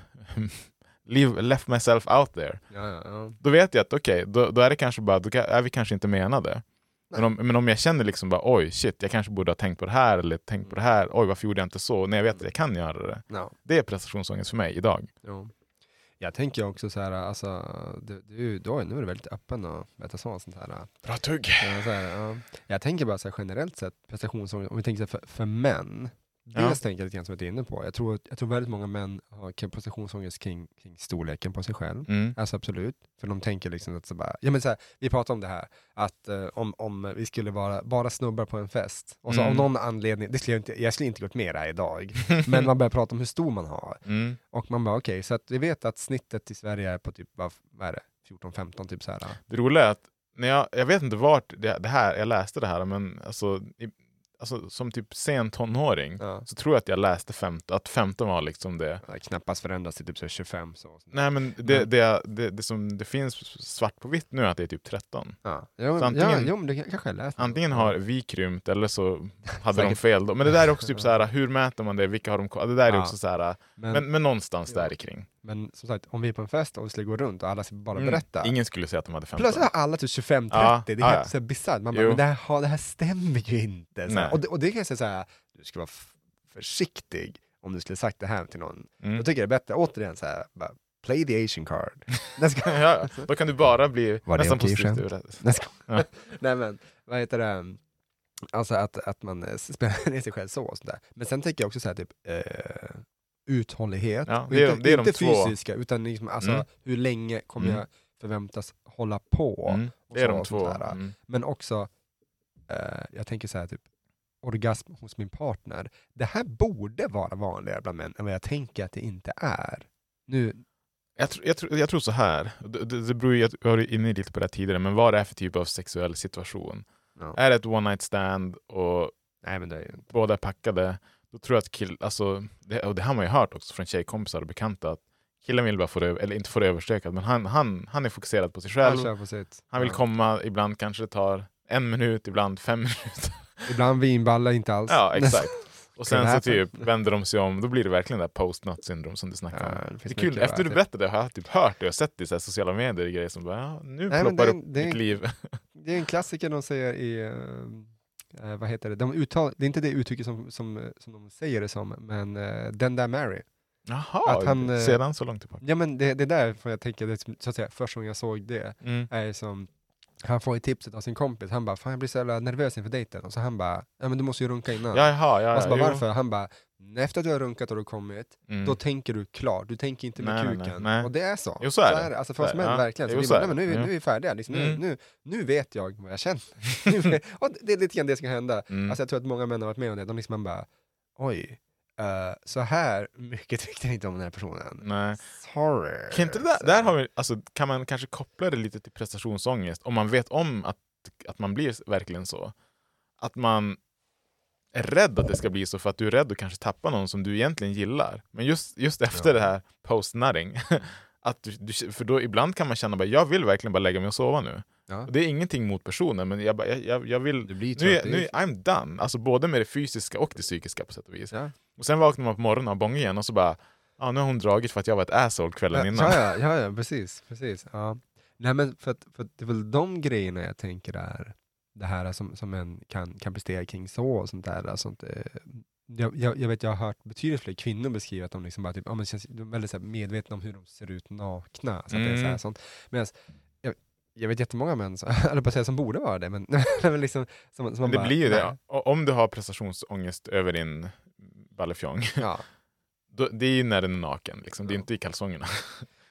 <laughs> leave, left myself out there, ja, ja, då vet jag att okej, då, då är det kanske bara, då är vi kanske inte menade. Men om, men om jag känner liksom bara oj shit, jag kanske borde ha tänkt på det här eller tänkt på det här, oj varför gjorde jag inte så? När jag vet att jag kan göra det. Ja. Det är prestationsångest för mig idag. Jo. Jag tänker också så här, alltså, du, du, då, nu är du väldigt öppen och berättar så, sånt här. Bra tugg! Ja, så här, ja. Jag tänker bara så här, generellt sett, prestationsångest, om vi tänker så här, för, för män, Ja. dels tänker jag lite grann som jag är inne på, jag tror, jag tror väldigt många män har prestationsångest kring, kring storleken på sig själv. Mm. Alltså absolut, för de tänker liksom att så bara, ja men så här, vi pratar om det här, att eh, om, om vi skulle vara bara snubbar på en fest, och så Mm. av någon anledning, det skulle jag, inte, jag skulle inte med det här idag, <laughs> men man börjar prata om hur stor man har, Mm. och man bara okej, så att vi vet att snittet i Sverige är på typ, vad, vad är det, 14-15 typ så här. Det roliga är att, när jag, jag vet inte vart det, det här, jag läste det här, men alltså, i, alltså som typ sen tonåring Ja. så tror jag att jag läste 15, att 15 var liksom det. Det knappast förändrats till typ så här 25 så. Nej men det, Men- det, det, det som det finns svart på vitt nu är att det är typ 13. Ja, jo, Så antingen- ja, jo, det kan- kanske jag. Antingen har vi krympt eller så <laughs> hade de fel då. Men det där är också typ så här, hur mäter man det? Vilka har de? Det där är Ja. också så här, men, men, men någonstans Ja. där kring. Men som sagt, om vi är på en fest och vi skulle gå runt och alla ska bara Mm. berätta. Ingen skulle säga att de hade 15. Plötsligt har alla typ 25-30, Ja, det är ja, helt ja. så här bisarrt. Man bara, men det här, det här stämmer ju inte. Så. Och, det, och det kan jag säga så här, du ska vara försiktig om du skulle sagt det här till någon. Mm. Jag tycker det är bättre, återigen så här, bara, play the Asian card. <laughs> <laughs> Ja, då kan du bara bli Var det <laughs> nästan ska, Ja. Nej men, vad heter det? Alltså att, att man eh, spelar ner sig själv så och sådär. Men sen tänker jag också så här typ eh, uthållighet. Ja, det är- inte, det är de inte två. fysiska, utan liksom, alltså, Mm. hur länge kommer Mm. jag förväntas hålla på? Mm. och Det är de två. Mm. Men också, eh, jag tänker så här typ, orgasm hos min partner. Det här borde vara vanligare bland män än vad jag tänker att det inte är. Nu, Jag, tror- jag, tror- jag tror så här, det, det, det beror jag var inne lite på det tidigare, men vad det är för typ av sexuell situation. ja. Är det ett one night stand och nej men det är ju båda är packade, då tror jag att kill, alltså, det, och det har man ju hört också från tjejkompisar och bekanta, att killen vill bara få det, eller inte få det överstökat, men han, han, han är fokuserad på sig själv. han på. Han vill Ja. komma, ibland kanske det tar en minut, ibland fem <laughs> minuter. Ibland vinballar, inte alls. Ja, exakt. Och sen så typ vänder de sig om, då blir det verkligen det här post-nut syndrom som du snackar om. Ja, det Det är kul, efter du berättade det har jag typ hört det och sett det i så sociala medier och grejer som bara, ja, nu Nej, ploppar det- upp det- ditt liv. Det är en klassiker de säger i, eh, eh, vad heter det, de uttal, det är inte det uttrycket som, som, som de säger det som, men uh, den där Mary. Jaha, Att han, eh, sedan så långt tillbaka. Ja men det, det är därför jag tänker, det, så att säga, första gången jag såg det, Mm. är som, han får ju tipset av sin kompis, han bara, fan jag blir så jävla nervös inför dejten, och så han bara, ja men du måste ju runka innan. Jaha, ja, och så bara, varför? Han bara, efter att du har runkat och du har kommit, Mm. då tänker du klart, du tänker inte med Nej, kuken. nej, nej. Och det är så. Jo, så är det. Alltså för Så oss är män ja. verkligen. Så Jo, vi så bara, är nej, men nu, är vi färdiga, liksom, nu, Mm. nu, nu vet jag vad jag känner. <laughs> och det är lite grann det som ska hända. Mm. Alltså jag tror att många män har varit med om det, de liksom man bara, oj, eh, så här mycket <laughs> tyckte ni inte om den här personen. Nej. Sorry. Kan, inte där, där har vi, alltså, kan man kanske koppla det lite till prestationsångest om man vet om att, att man blir verkligen så. Att man är rädd att det ska bli så för att du är rädd att kanske tappa någon som du egentligen gillar. Men just, just efter Ja. det här post-nutting, <laughs> att du, för då ibland kan man känna att jag vill verkligen bara lägga mig och sova nu. Ja. Och det är ingenting mot personen, men jag, bara, jag, jag, jag vill... Du blir Nu nu I'm done, alltså både med det fysiska och det psykiska på sätt och vis. Ja. Och sen vaknar man på morgonen och har bång igen och så bara, ja nu har hon dragit för att jag var ett asshole kvällen Ja, innan. ja, ja, ja, precis. precis ja. Nej men för att, för att det är väl de grejerna jag tänker är det här som, som en kan, kan prestera kring så och sånt där. Alltså, jag, jag, jag vet jag har hört betydligt fler kvinnor beskriva att de liksom bara typ, ja, men känns, de är väldigt så här, medvetna om hur de ser ut nakna. Så att det är så här, Mm. sånt. Medan, jag, jag vet jättemånga män, som- <laughs> eller på säga som borde vara det, men, <laughs> men liksom, som, som Men det bara, blir ju det. O- Om du har prestationsångest över din ballefjong, Ja. <laughs> då, det är ju när den är naken. Liksom. Det är Ja. inte i kalsongerna.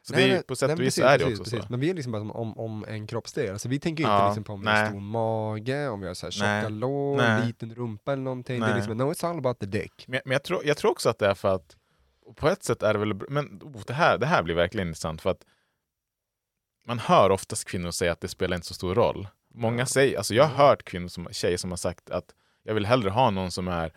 Så Nej, det är, men- på sätt nej, och vis precis, är det precis, också precis. så. Men vi är liksom bara om, om en kroppsdel. Alltså vi tänker ju Ja, inte liksom på om vi har nej. stor mage, om vi har så här tjocka Nej, lår, nej. liten rumpa eller någonting. Det är Nej. liksom, no it's all about the dick. Men, men jag, tror, jag tror också att det är för att, på ett sätt är det väl, men oh, det, här, det här blir verkligen intressant för att man hör oftast kvinnor säga att det spelar inte så stor roll. Många säger, alltså jag har hört kvinnor som, tjejer som har sagt att jag vill hellre ha någon som är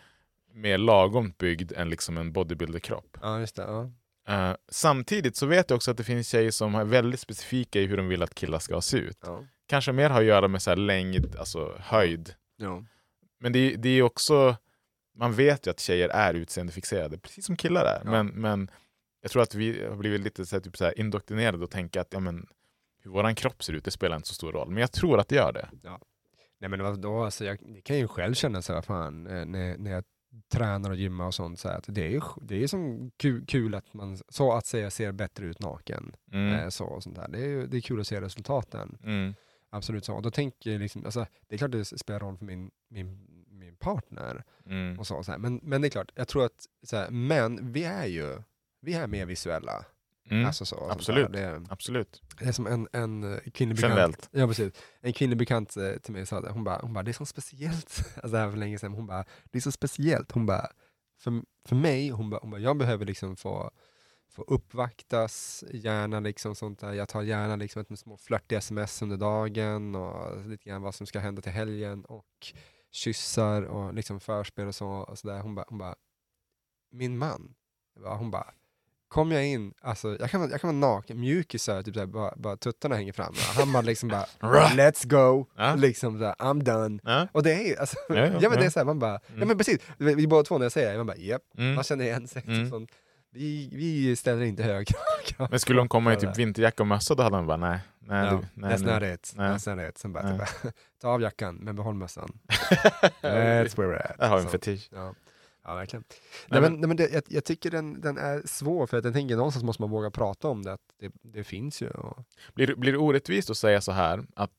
mer lagom byggd än liksom en bodybuilder-kropp. Ja, just det. Ja. Eh, samtidigt så vet jag också att det finns tjejer som är väldigt specifika i hur de vill att killar ska se ut. Ja. Kanske mer har att göra med så här längd, alltså höjd. Ja. Men det, det är också, man vet ju att tjejer är utseendefixerade, precis som killar är. Ja. Men, men jag tror att vi har blivit lite så här, typ så här indoktrinerade och tänka att ja, men, hur våran kropp ser ut, det spelar inte så stor roll. Men jag tror att det gör det. Nej men vadå, alltså jag, det kan ju själv känna så här, fan, eh, när, när jag tränar och gymmar och sånt, så att det är ju det är som kul, kul att man så att säga ser bättre ut naken. Mm. Eh, så, och sånt där. Det, är, det är kul att se resultaten. Mm. Absolut så. Och då tänker jag liksom, alltså, det är klart det spelar roll för min, min, min partner. Mm. Och så, så. Men, men det är klart, jag tror att så här, män, vi är ju vi är mer visuella. Mm. Alltså så, sånt Absolut. där. Det, Absolut. det är som en, en eh, kvinnlig bekant. Generellt. Ja, precis. En kvinnlig bekant eh, till mig sa det, hon bara, hon bara, det är så speciellt. <laughs> Alltså det här var för länge sedan, hon bara, det är så speciellt. Hon bara, för, för mig, hon bara, hon bara, jag behöver liksom få, få uppvaktas, gärna liksom sånt där. Jag tar gärna liksom ett små flörtiga sms under dagen och lite grann vad som ska hända till helgen och kyssar och liksom förspel och så. Och så där. Hon bara, hon bara, min man, hon bara, kom jag in, alltså jag kan, jag kan vara naken, mjukisar, typ såhär, bara, bara tuttarna hänger fram. Han bara liksom bara, <laughs> let's go, Ja. liksom såhär, I'm done. Ja. Och det är ju, alltså, Ja, ja, <laughs> ja, men det är ja. såhär, man bara, ja Mm. men precis, vi vi båda två när jag säger det, man bara, japp, Mm. man känner igen sig. Mm. Sånt. Vi, vi ställer inte höga krav. Men skulle hon komma i typ vinterjacka och mössa då hade han bara nej. nej, Ja, du, nej that's not it. Nej. That's not it. Sen bara, <laughs> ta av jackan, men behåll mössan. That's where we're at. Jag har en fetisch. Ja, ja verkligen. Nej, men, nej, men det, jag, jag tycker den, den är svår, för att jag tänker någonstans måste man våga prata om det, att det, det finns ju. Och, Blir, blir det orättvist att säga så här att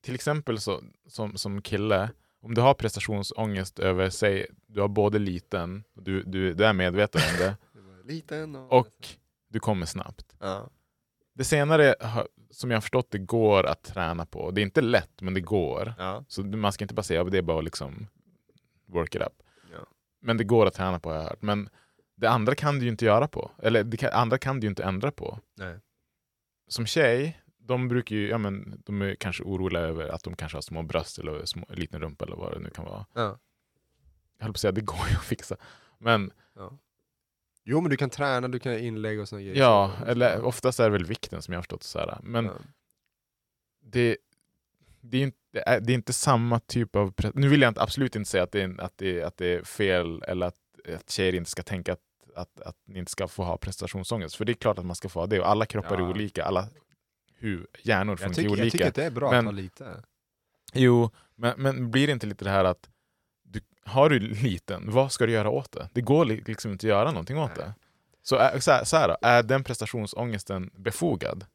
till exempel så, som, som kille, om du har prestationsångest över, säg, du har både liten, du, du, du är medveten om det, <laughs> liten och... och du kommer snabbt. ja. Det senare, som jag har förstått det, går att träna på. Det är inte lätt, men det går. Ja. Så man ska inte bara säga att det är bara liksom work it up. Men det går att träna på har jag hört. Men det andra kan du ju inte göra på. Eller det kan, andra kan du ju inte ändra på. Nej. Som tjej, de brukar ju, ja men de är kanske oroliga över att de kanske har små bröst eller små, liten rumpa eller vad det nu kan vara. Ja. Jag höll på att säga, det går ju att fixa. Men Ja. Jo men du kan träna, du kan inlägg och sådana grejer. ja, eller oftast är det väl vikten som jag har förstått. Så här. Men ja. det, det, är inte, det, är, det är inte samma typ av... Nu vill jag inte, absolut inte säga att det är, att det, att det är fel eller att, att tjejer inte ska tänka att, att, att ni inte ska få ha prestationsångest. För det är klart att man ska få ha det och alla kroppar är Ja. olika. Alla hjärnor jag, funkar tycker, olika. jag tycker att det är bra Men- att ha lite. Jo, men, men blir det inte lite det här att du, har du liten, vad ska du göra åt det? Det går li- liksom inte att göra någonting åt Nej. det. Så, är, så, här, så här då, är den prestationsångesten befogad?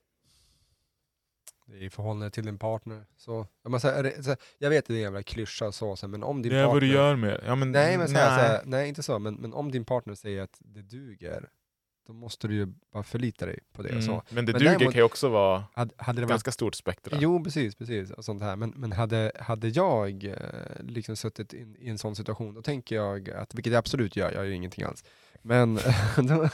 I förhållande till din partner. Så, jag, måste, säga, är det, så, jag vet att det är en jävla klyscha så, så, men om din Det är partner... vad du gör med ja, men, Nej, men så här, nej. Så här, nej inte så, men, men om din partner säger att det duger, då måste du ju bara förlita dig på det. Mm. så. Men det Men duger däremot- kan ju också vara Hade, hade det varit ganska stort spektra. Jo, precis, precis. Och sånt här. Men, men hade, hade jag eh, liksom suttit in, i en sån situation, då tänker jag, att, vilket jag absolut gör, jag gör ingenting alls, men <laughs> då,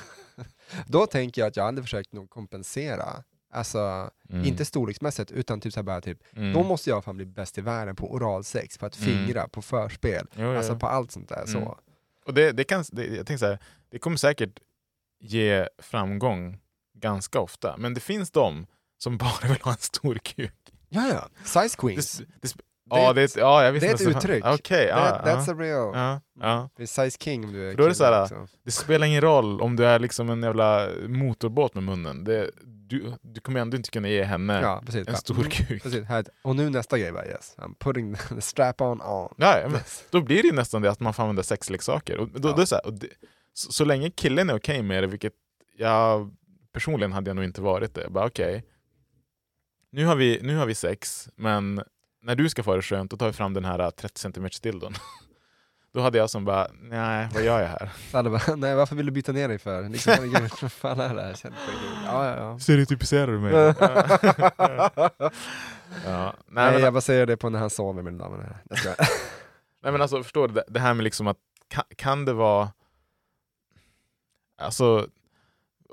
då tänker jag att jag hade försökt nog kompensera. Alltså, Mm. inte storleksmässigt, utan typ så här bara typ, Mm. då måste jag fan bli bäst i världen på oralsex, på att Mm. fingra, på förspel, Jo, jo, alltså på allt sånt där. Mm. Så. Och det, det, kan, det, jag tänker så här, det kommer säkert ge framgång ganska ofta. Men det finns de som <laughs> bara vill ha en stor kuk. Ja, ja. Size queens. det, det, ja, det, ja, jag visste det är ett uttryck. Okej, ja, That, ja, that's a real. ja, ja. Det är size king om du är Då är det så här. Det spelar ingen roll om du är liksom en jävla motorbåt med munnen. Det, du, du kommer ändå inte kunna ge henne Ja, precis. en stor Mm. kuk. Precis, här, och nu nästa grej bara yes, I'm putting the <laughs> strap on on. Ja, men, då blir det nästan det att man får använda sexleksaker. Och då, Ja. då så, här, och det, så, så länge killen är okej med det, vilket jag personligen hade jag nog inte varit det. Jag Bara okej, nu, har vi, nu har vi sex, men när du ska få det skönt, då tar vi fram den här 30 cm dildon. <laughs> Då hade jag som bara, nej, vad gör jag här? <laughs> Så hade bara, nej varför vill du byta ner dig för? Liksom, herregud, vad fan är det här? Ja, ja, ja. Stereotypiserar du mig? <laughs> ja. Nej, men, jag bara säger det på när han sover herrar. Jag skojar. <laughs> nej men alltså förstår du, det, här med liksom att kan, kan det vara Alltså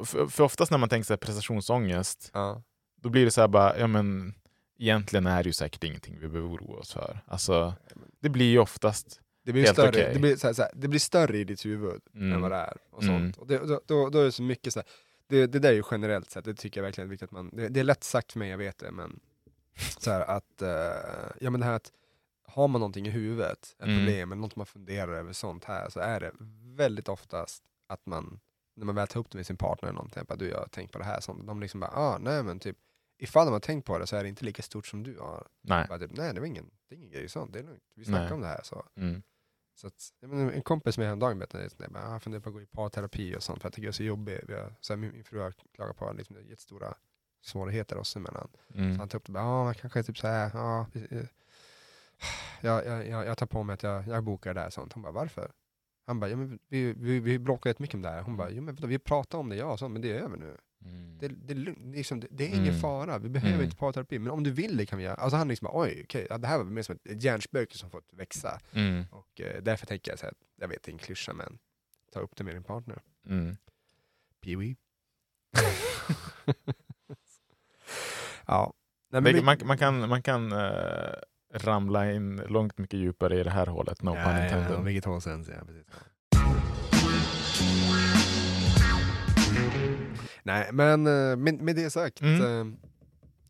för, för oftast när man tänker sig prestationsångest ja. då blir det så här bara, ja men egentligen är det ju säkert ingenting vi behöver oroa oss för. Alltså, det blir ju oftast, Det blir, Helt större, okej. det, blir, så här, så här, det blir större i ditt huvud Mm. än vad det är. Och Mm. sånt. Och det, då, då, då är det så mycket så här, det, det där är ju generellt sett, det tycker jag verkligen är viktigt att man, det, det är lätt sagt för mig, jag vet det, men <laughs> så här att, eh, ja men det här att har man någonting i huvudet, ett Mm. problem eller något man funderar över sånt här, så är det väldigt oftast att man, när man väl tar upp det med sin partner eller någonting, bara, du jag har tänkt på det här, sånt, de liksom bara, ah, nej men typ, ifall de har tänkt på det så är det inte lika stort som du har. nej. Bara, typ, nej det var ingen, det är ingen grej sånt, det är lugnt, vi snackar Nej. om det här. Så. Mm. Så att, jag en kompis med häromdagen berättade jag bara, "Ah, jag funderar på att gå i parterapi och sånt för jag tycker jag är så jobbig. Vi har, så här, min, min fru har klagat på liksom, det jättestora svårigheter oss emellan. Så Mm. han tog upp det, ja man kanske typ så här, ja, eh, <sighs> jag, jag, jag, jag tar på mig att jag, jag bokar det där sånt. Hon bara, varför? Han bara, ja, men vi, vi, vi bråkar jättemycket om det här. Hon bara, jo, men vi pratar om det, ja, så, men det är över nu. Mm. Det, det, liksom, det, det är ingen Mm. fara, vi behöver Mm. inte parterapi, men om du vill det kan vi göra. Alltså han liksom bara, oj, okej, ja, det här var mer som ett hjärnspöke som fått växa. Mm. Och eh, därför tänker jag så här, jag vet det är en klyscha, men ta upp det med din partner. Mm. Pee-wee. <laughs> ja. Nej, vi- man, man kan, man kan eh, ramla in långt mycket djupare i det här hålet, no pun Ja, ja, intended. ja, vilket håll sen, ja, precis. Nej, men eh, med, med det sagt, Mm. eh,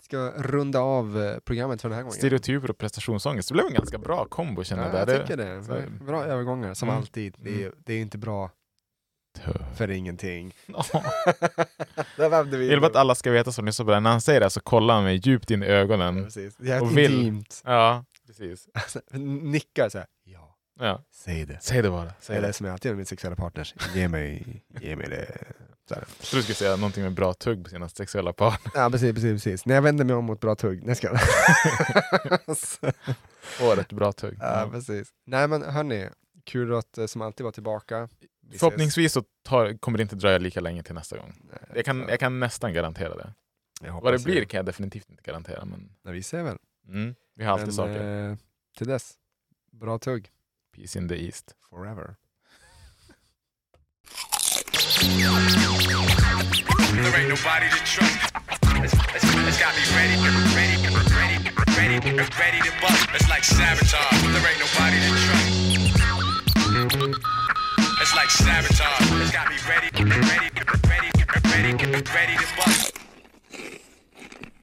ska runda av eh, programmet för den här gången. Stereotyper och prestationsångest. Det blev en ganska bra kombo känner Ja, jag. jag där. tycker det. så- Bra övergångar, som Mm. alltid. Det är, det är inte bra för ingenting. <laughs> <laughs> Där Jag vill att alla ska veta som lyssnar på det när han säger det så kollar han mig djupt in i Ja, ögonen. precis. Det är Och vill. intimt. Ja, precis. <laughs> Alltså, nickar så här. Ja, Ja. säg det. Säg det bara. Säg Eller det. som jag alltid gör med mina sexuella partners. Ge mig, ge mig det. Så här. Jag tror du skulle säga någonting med bra tugg på sina sexuella par. Ja, precis, precis, precis. När jag vänder mig om mot bra tugg. Nej, ska <laughs> Året bra tugg. Ja, Ja. precis. Nej, men hörni. Kul att eh, som alltid vara tillbaka. Vi ses. Förhoppningsvis så tar, kommer det inte dröja lika länge till nästa gång. Nej, Jag kan, jag kan nästan garantera det. Vad det blir kan jag definitivt inte garantera. Men Nej, vi ser väl. mm, vi har alltid Men, saker. eh, till dess, bra tugg. Peace in the East. Forever. There ain't nobody to trust. It's, got me ready, ready, ready, ready, ready to bust. It's like sabotage. There ain't nobody to trust. It's like sabotage. It's got me ready, ready, ready, ready, ready to bust.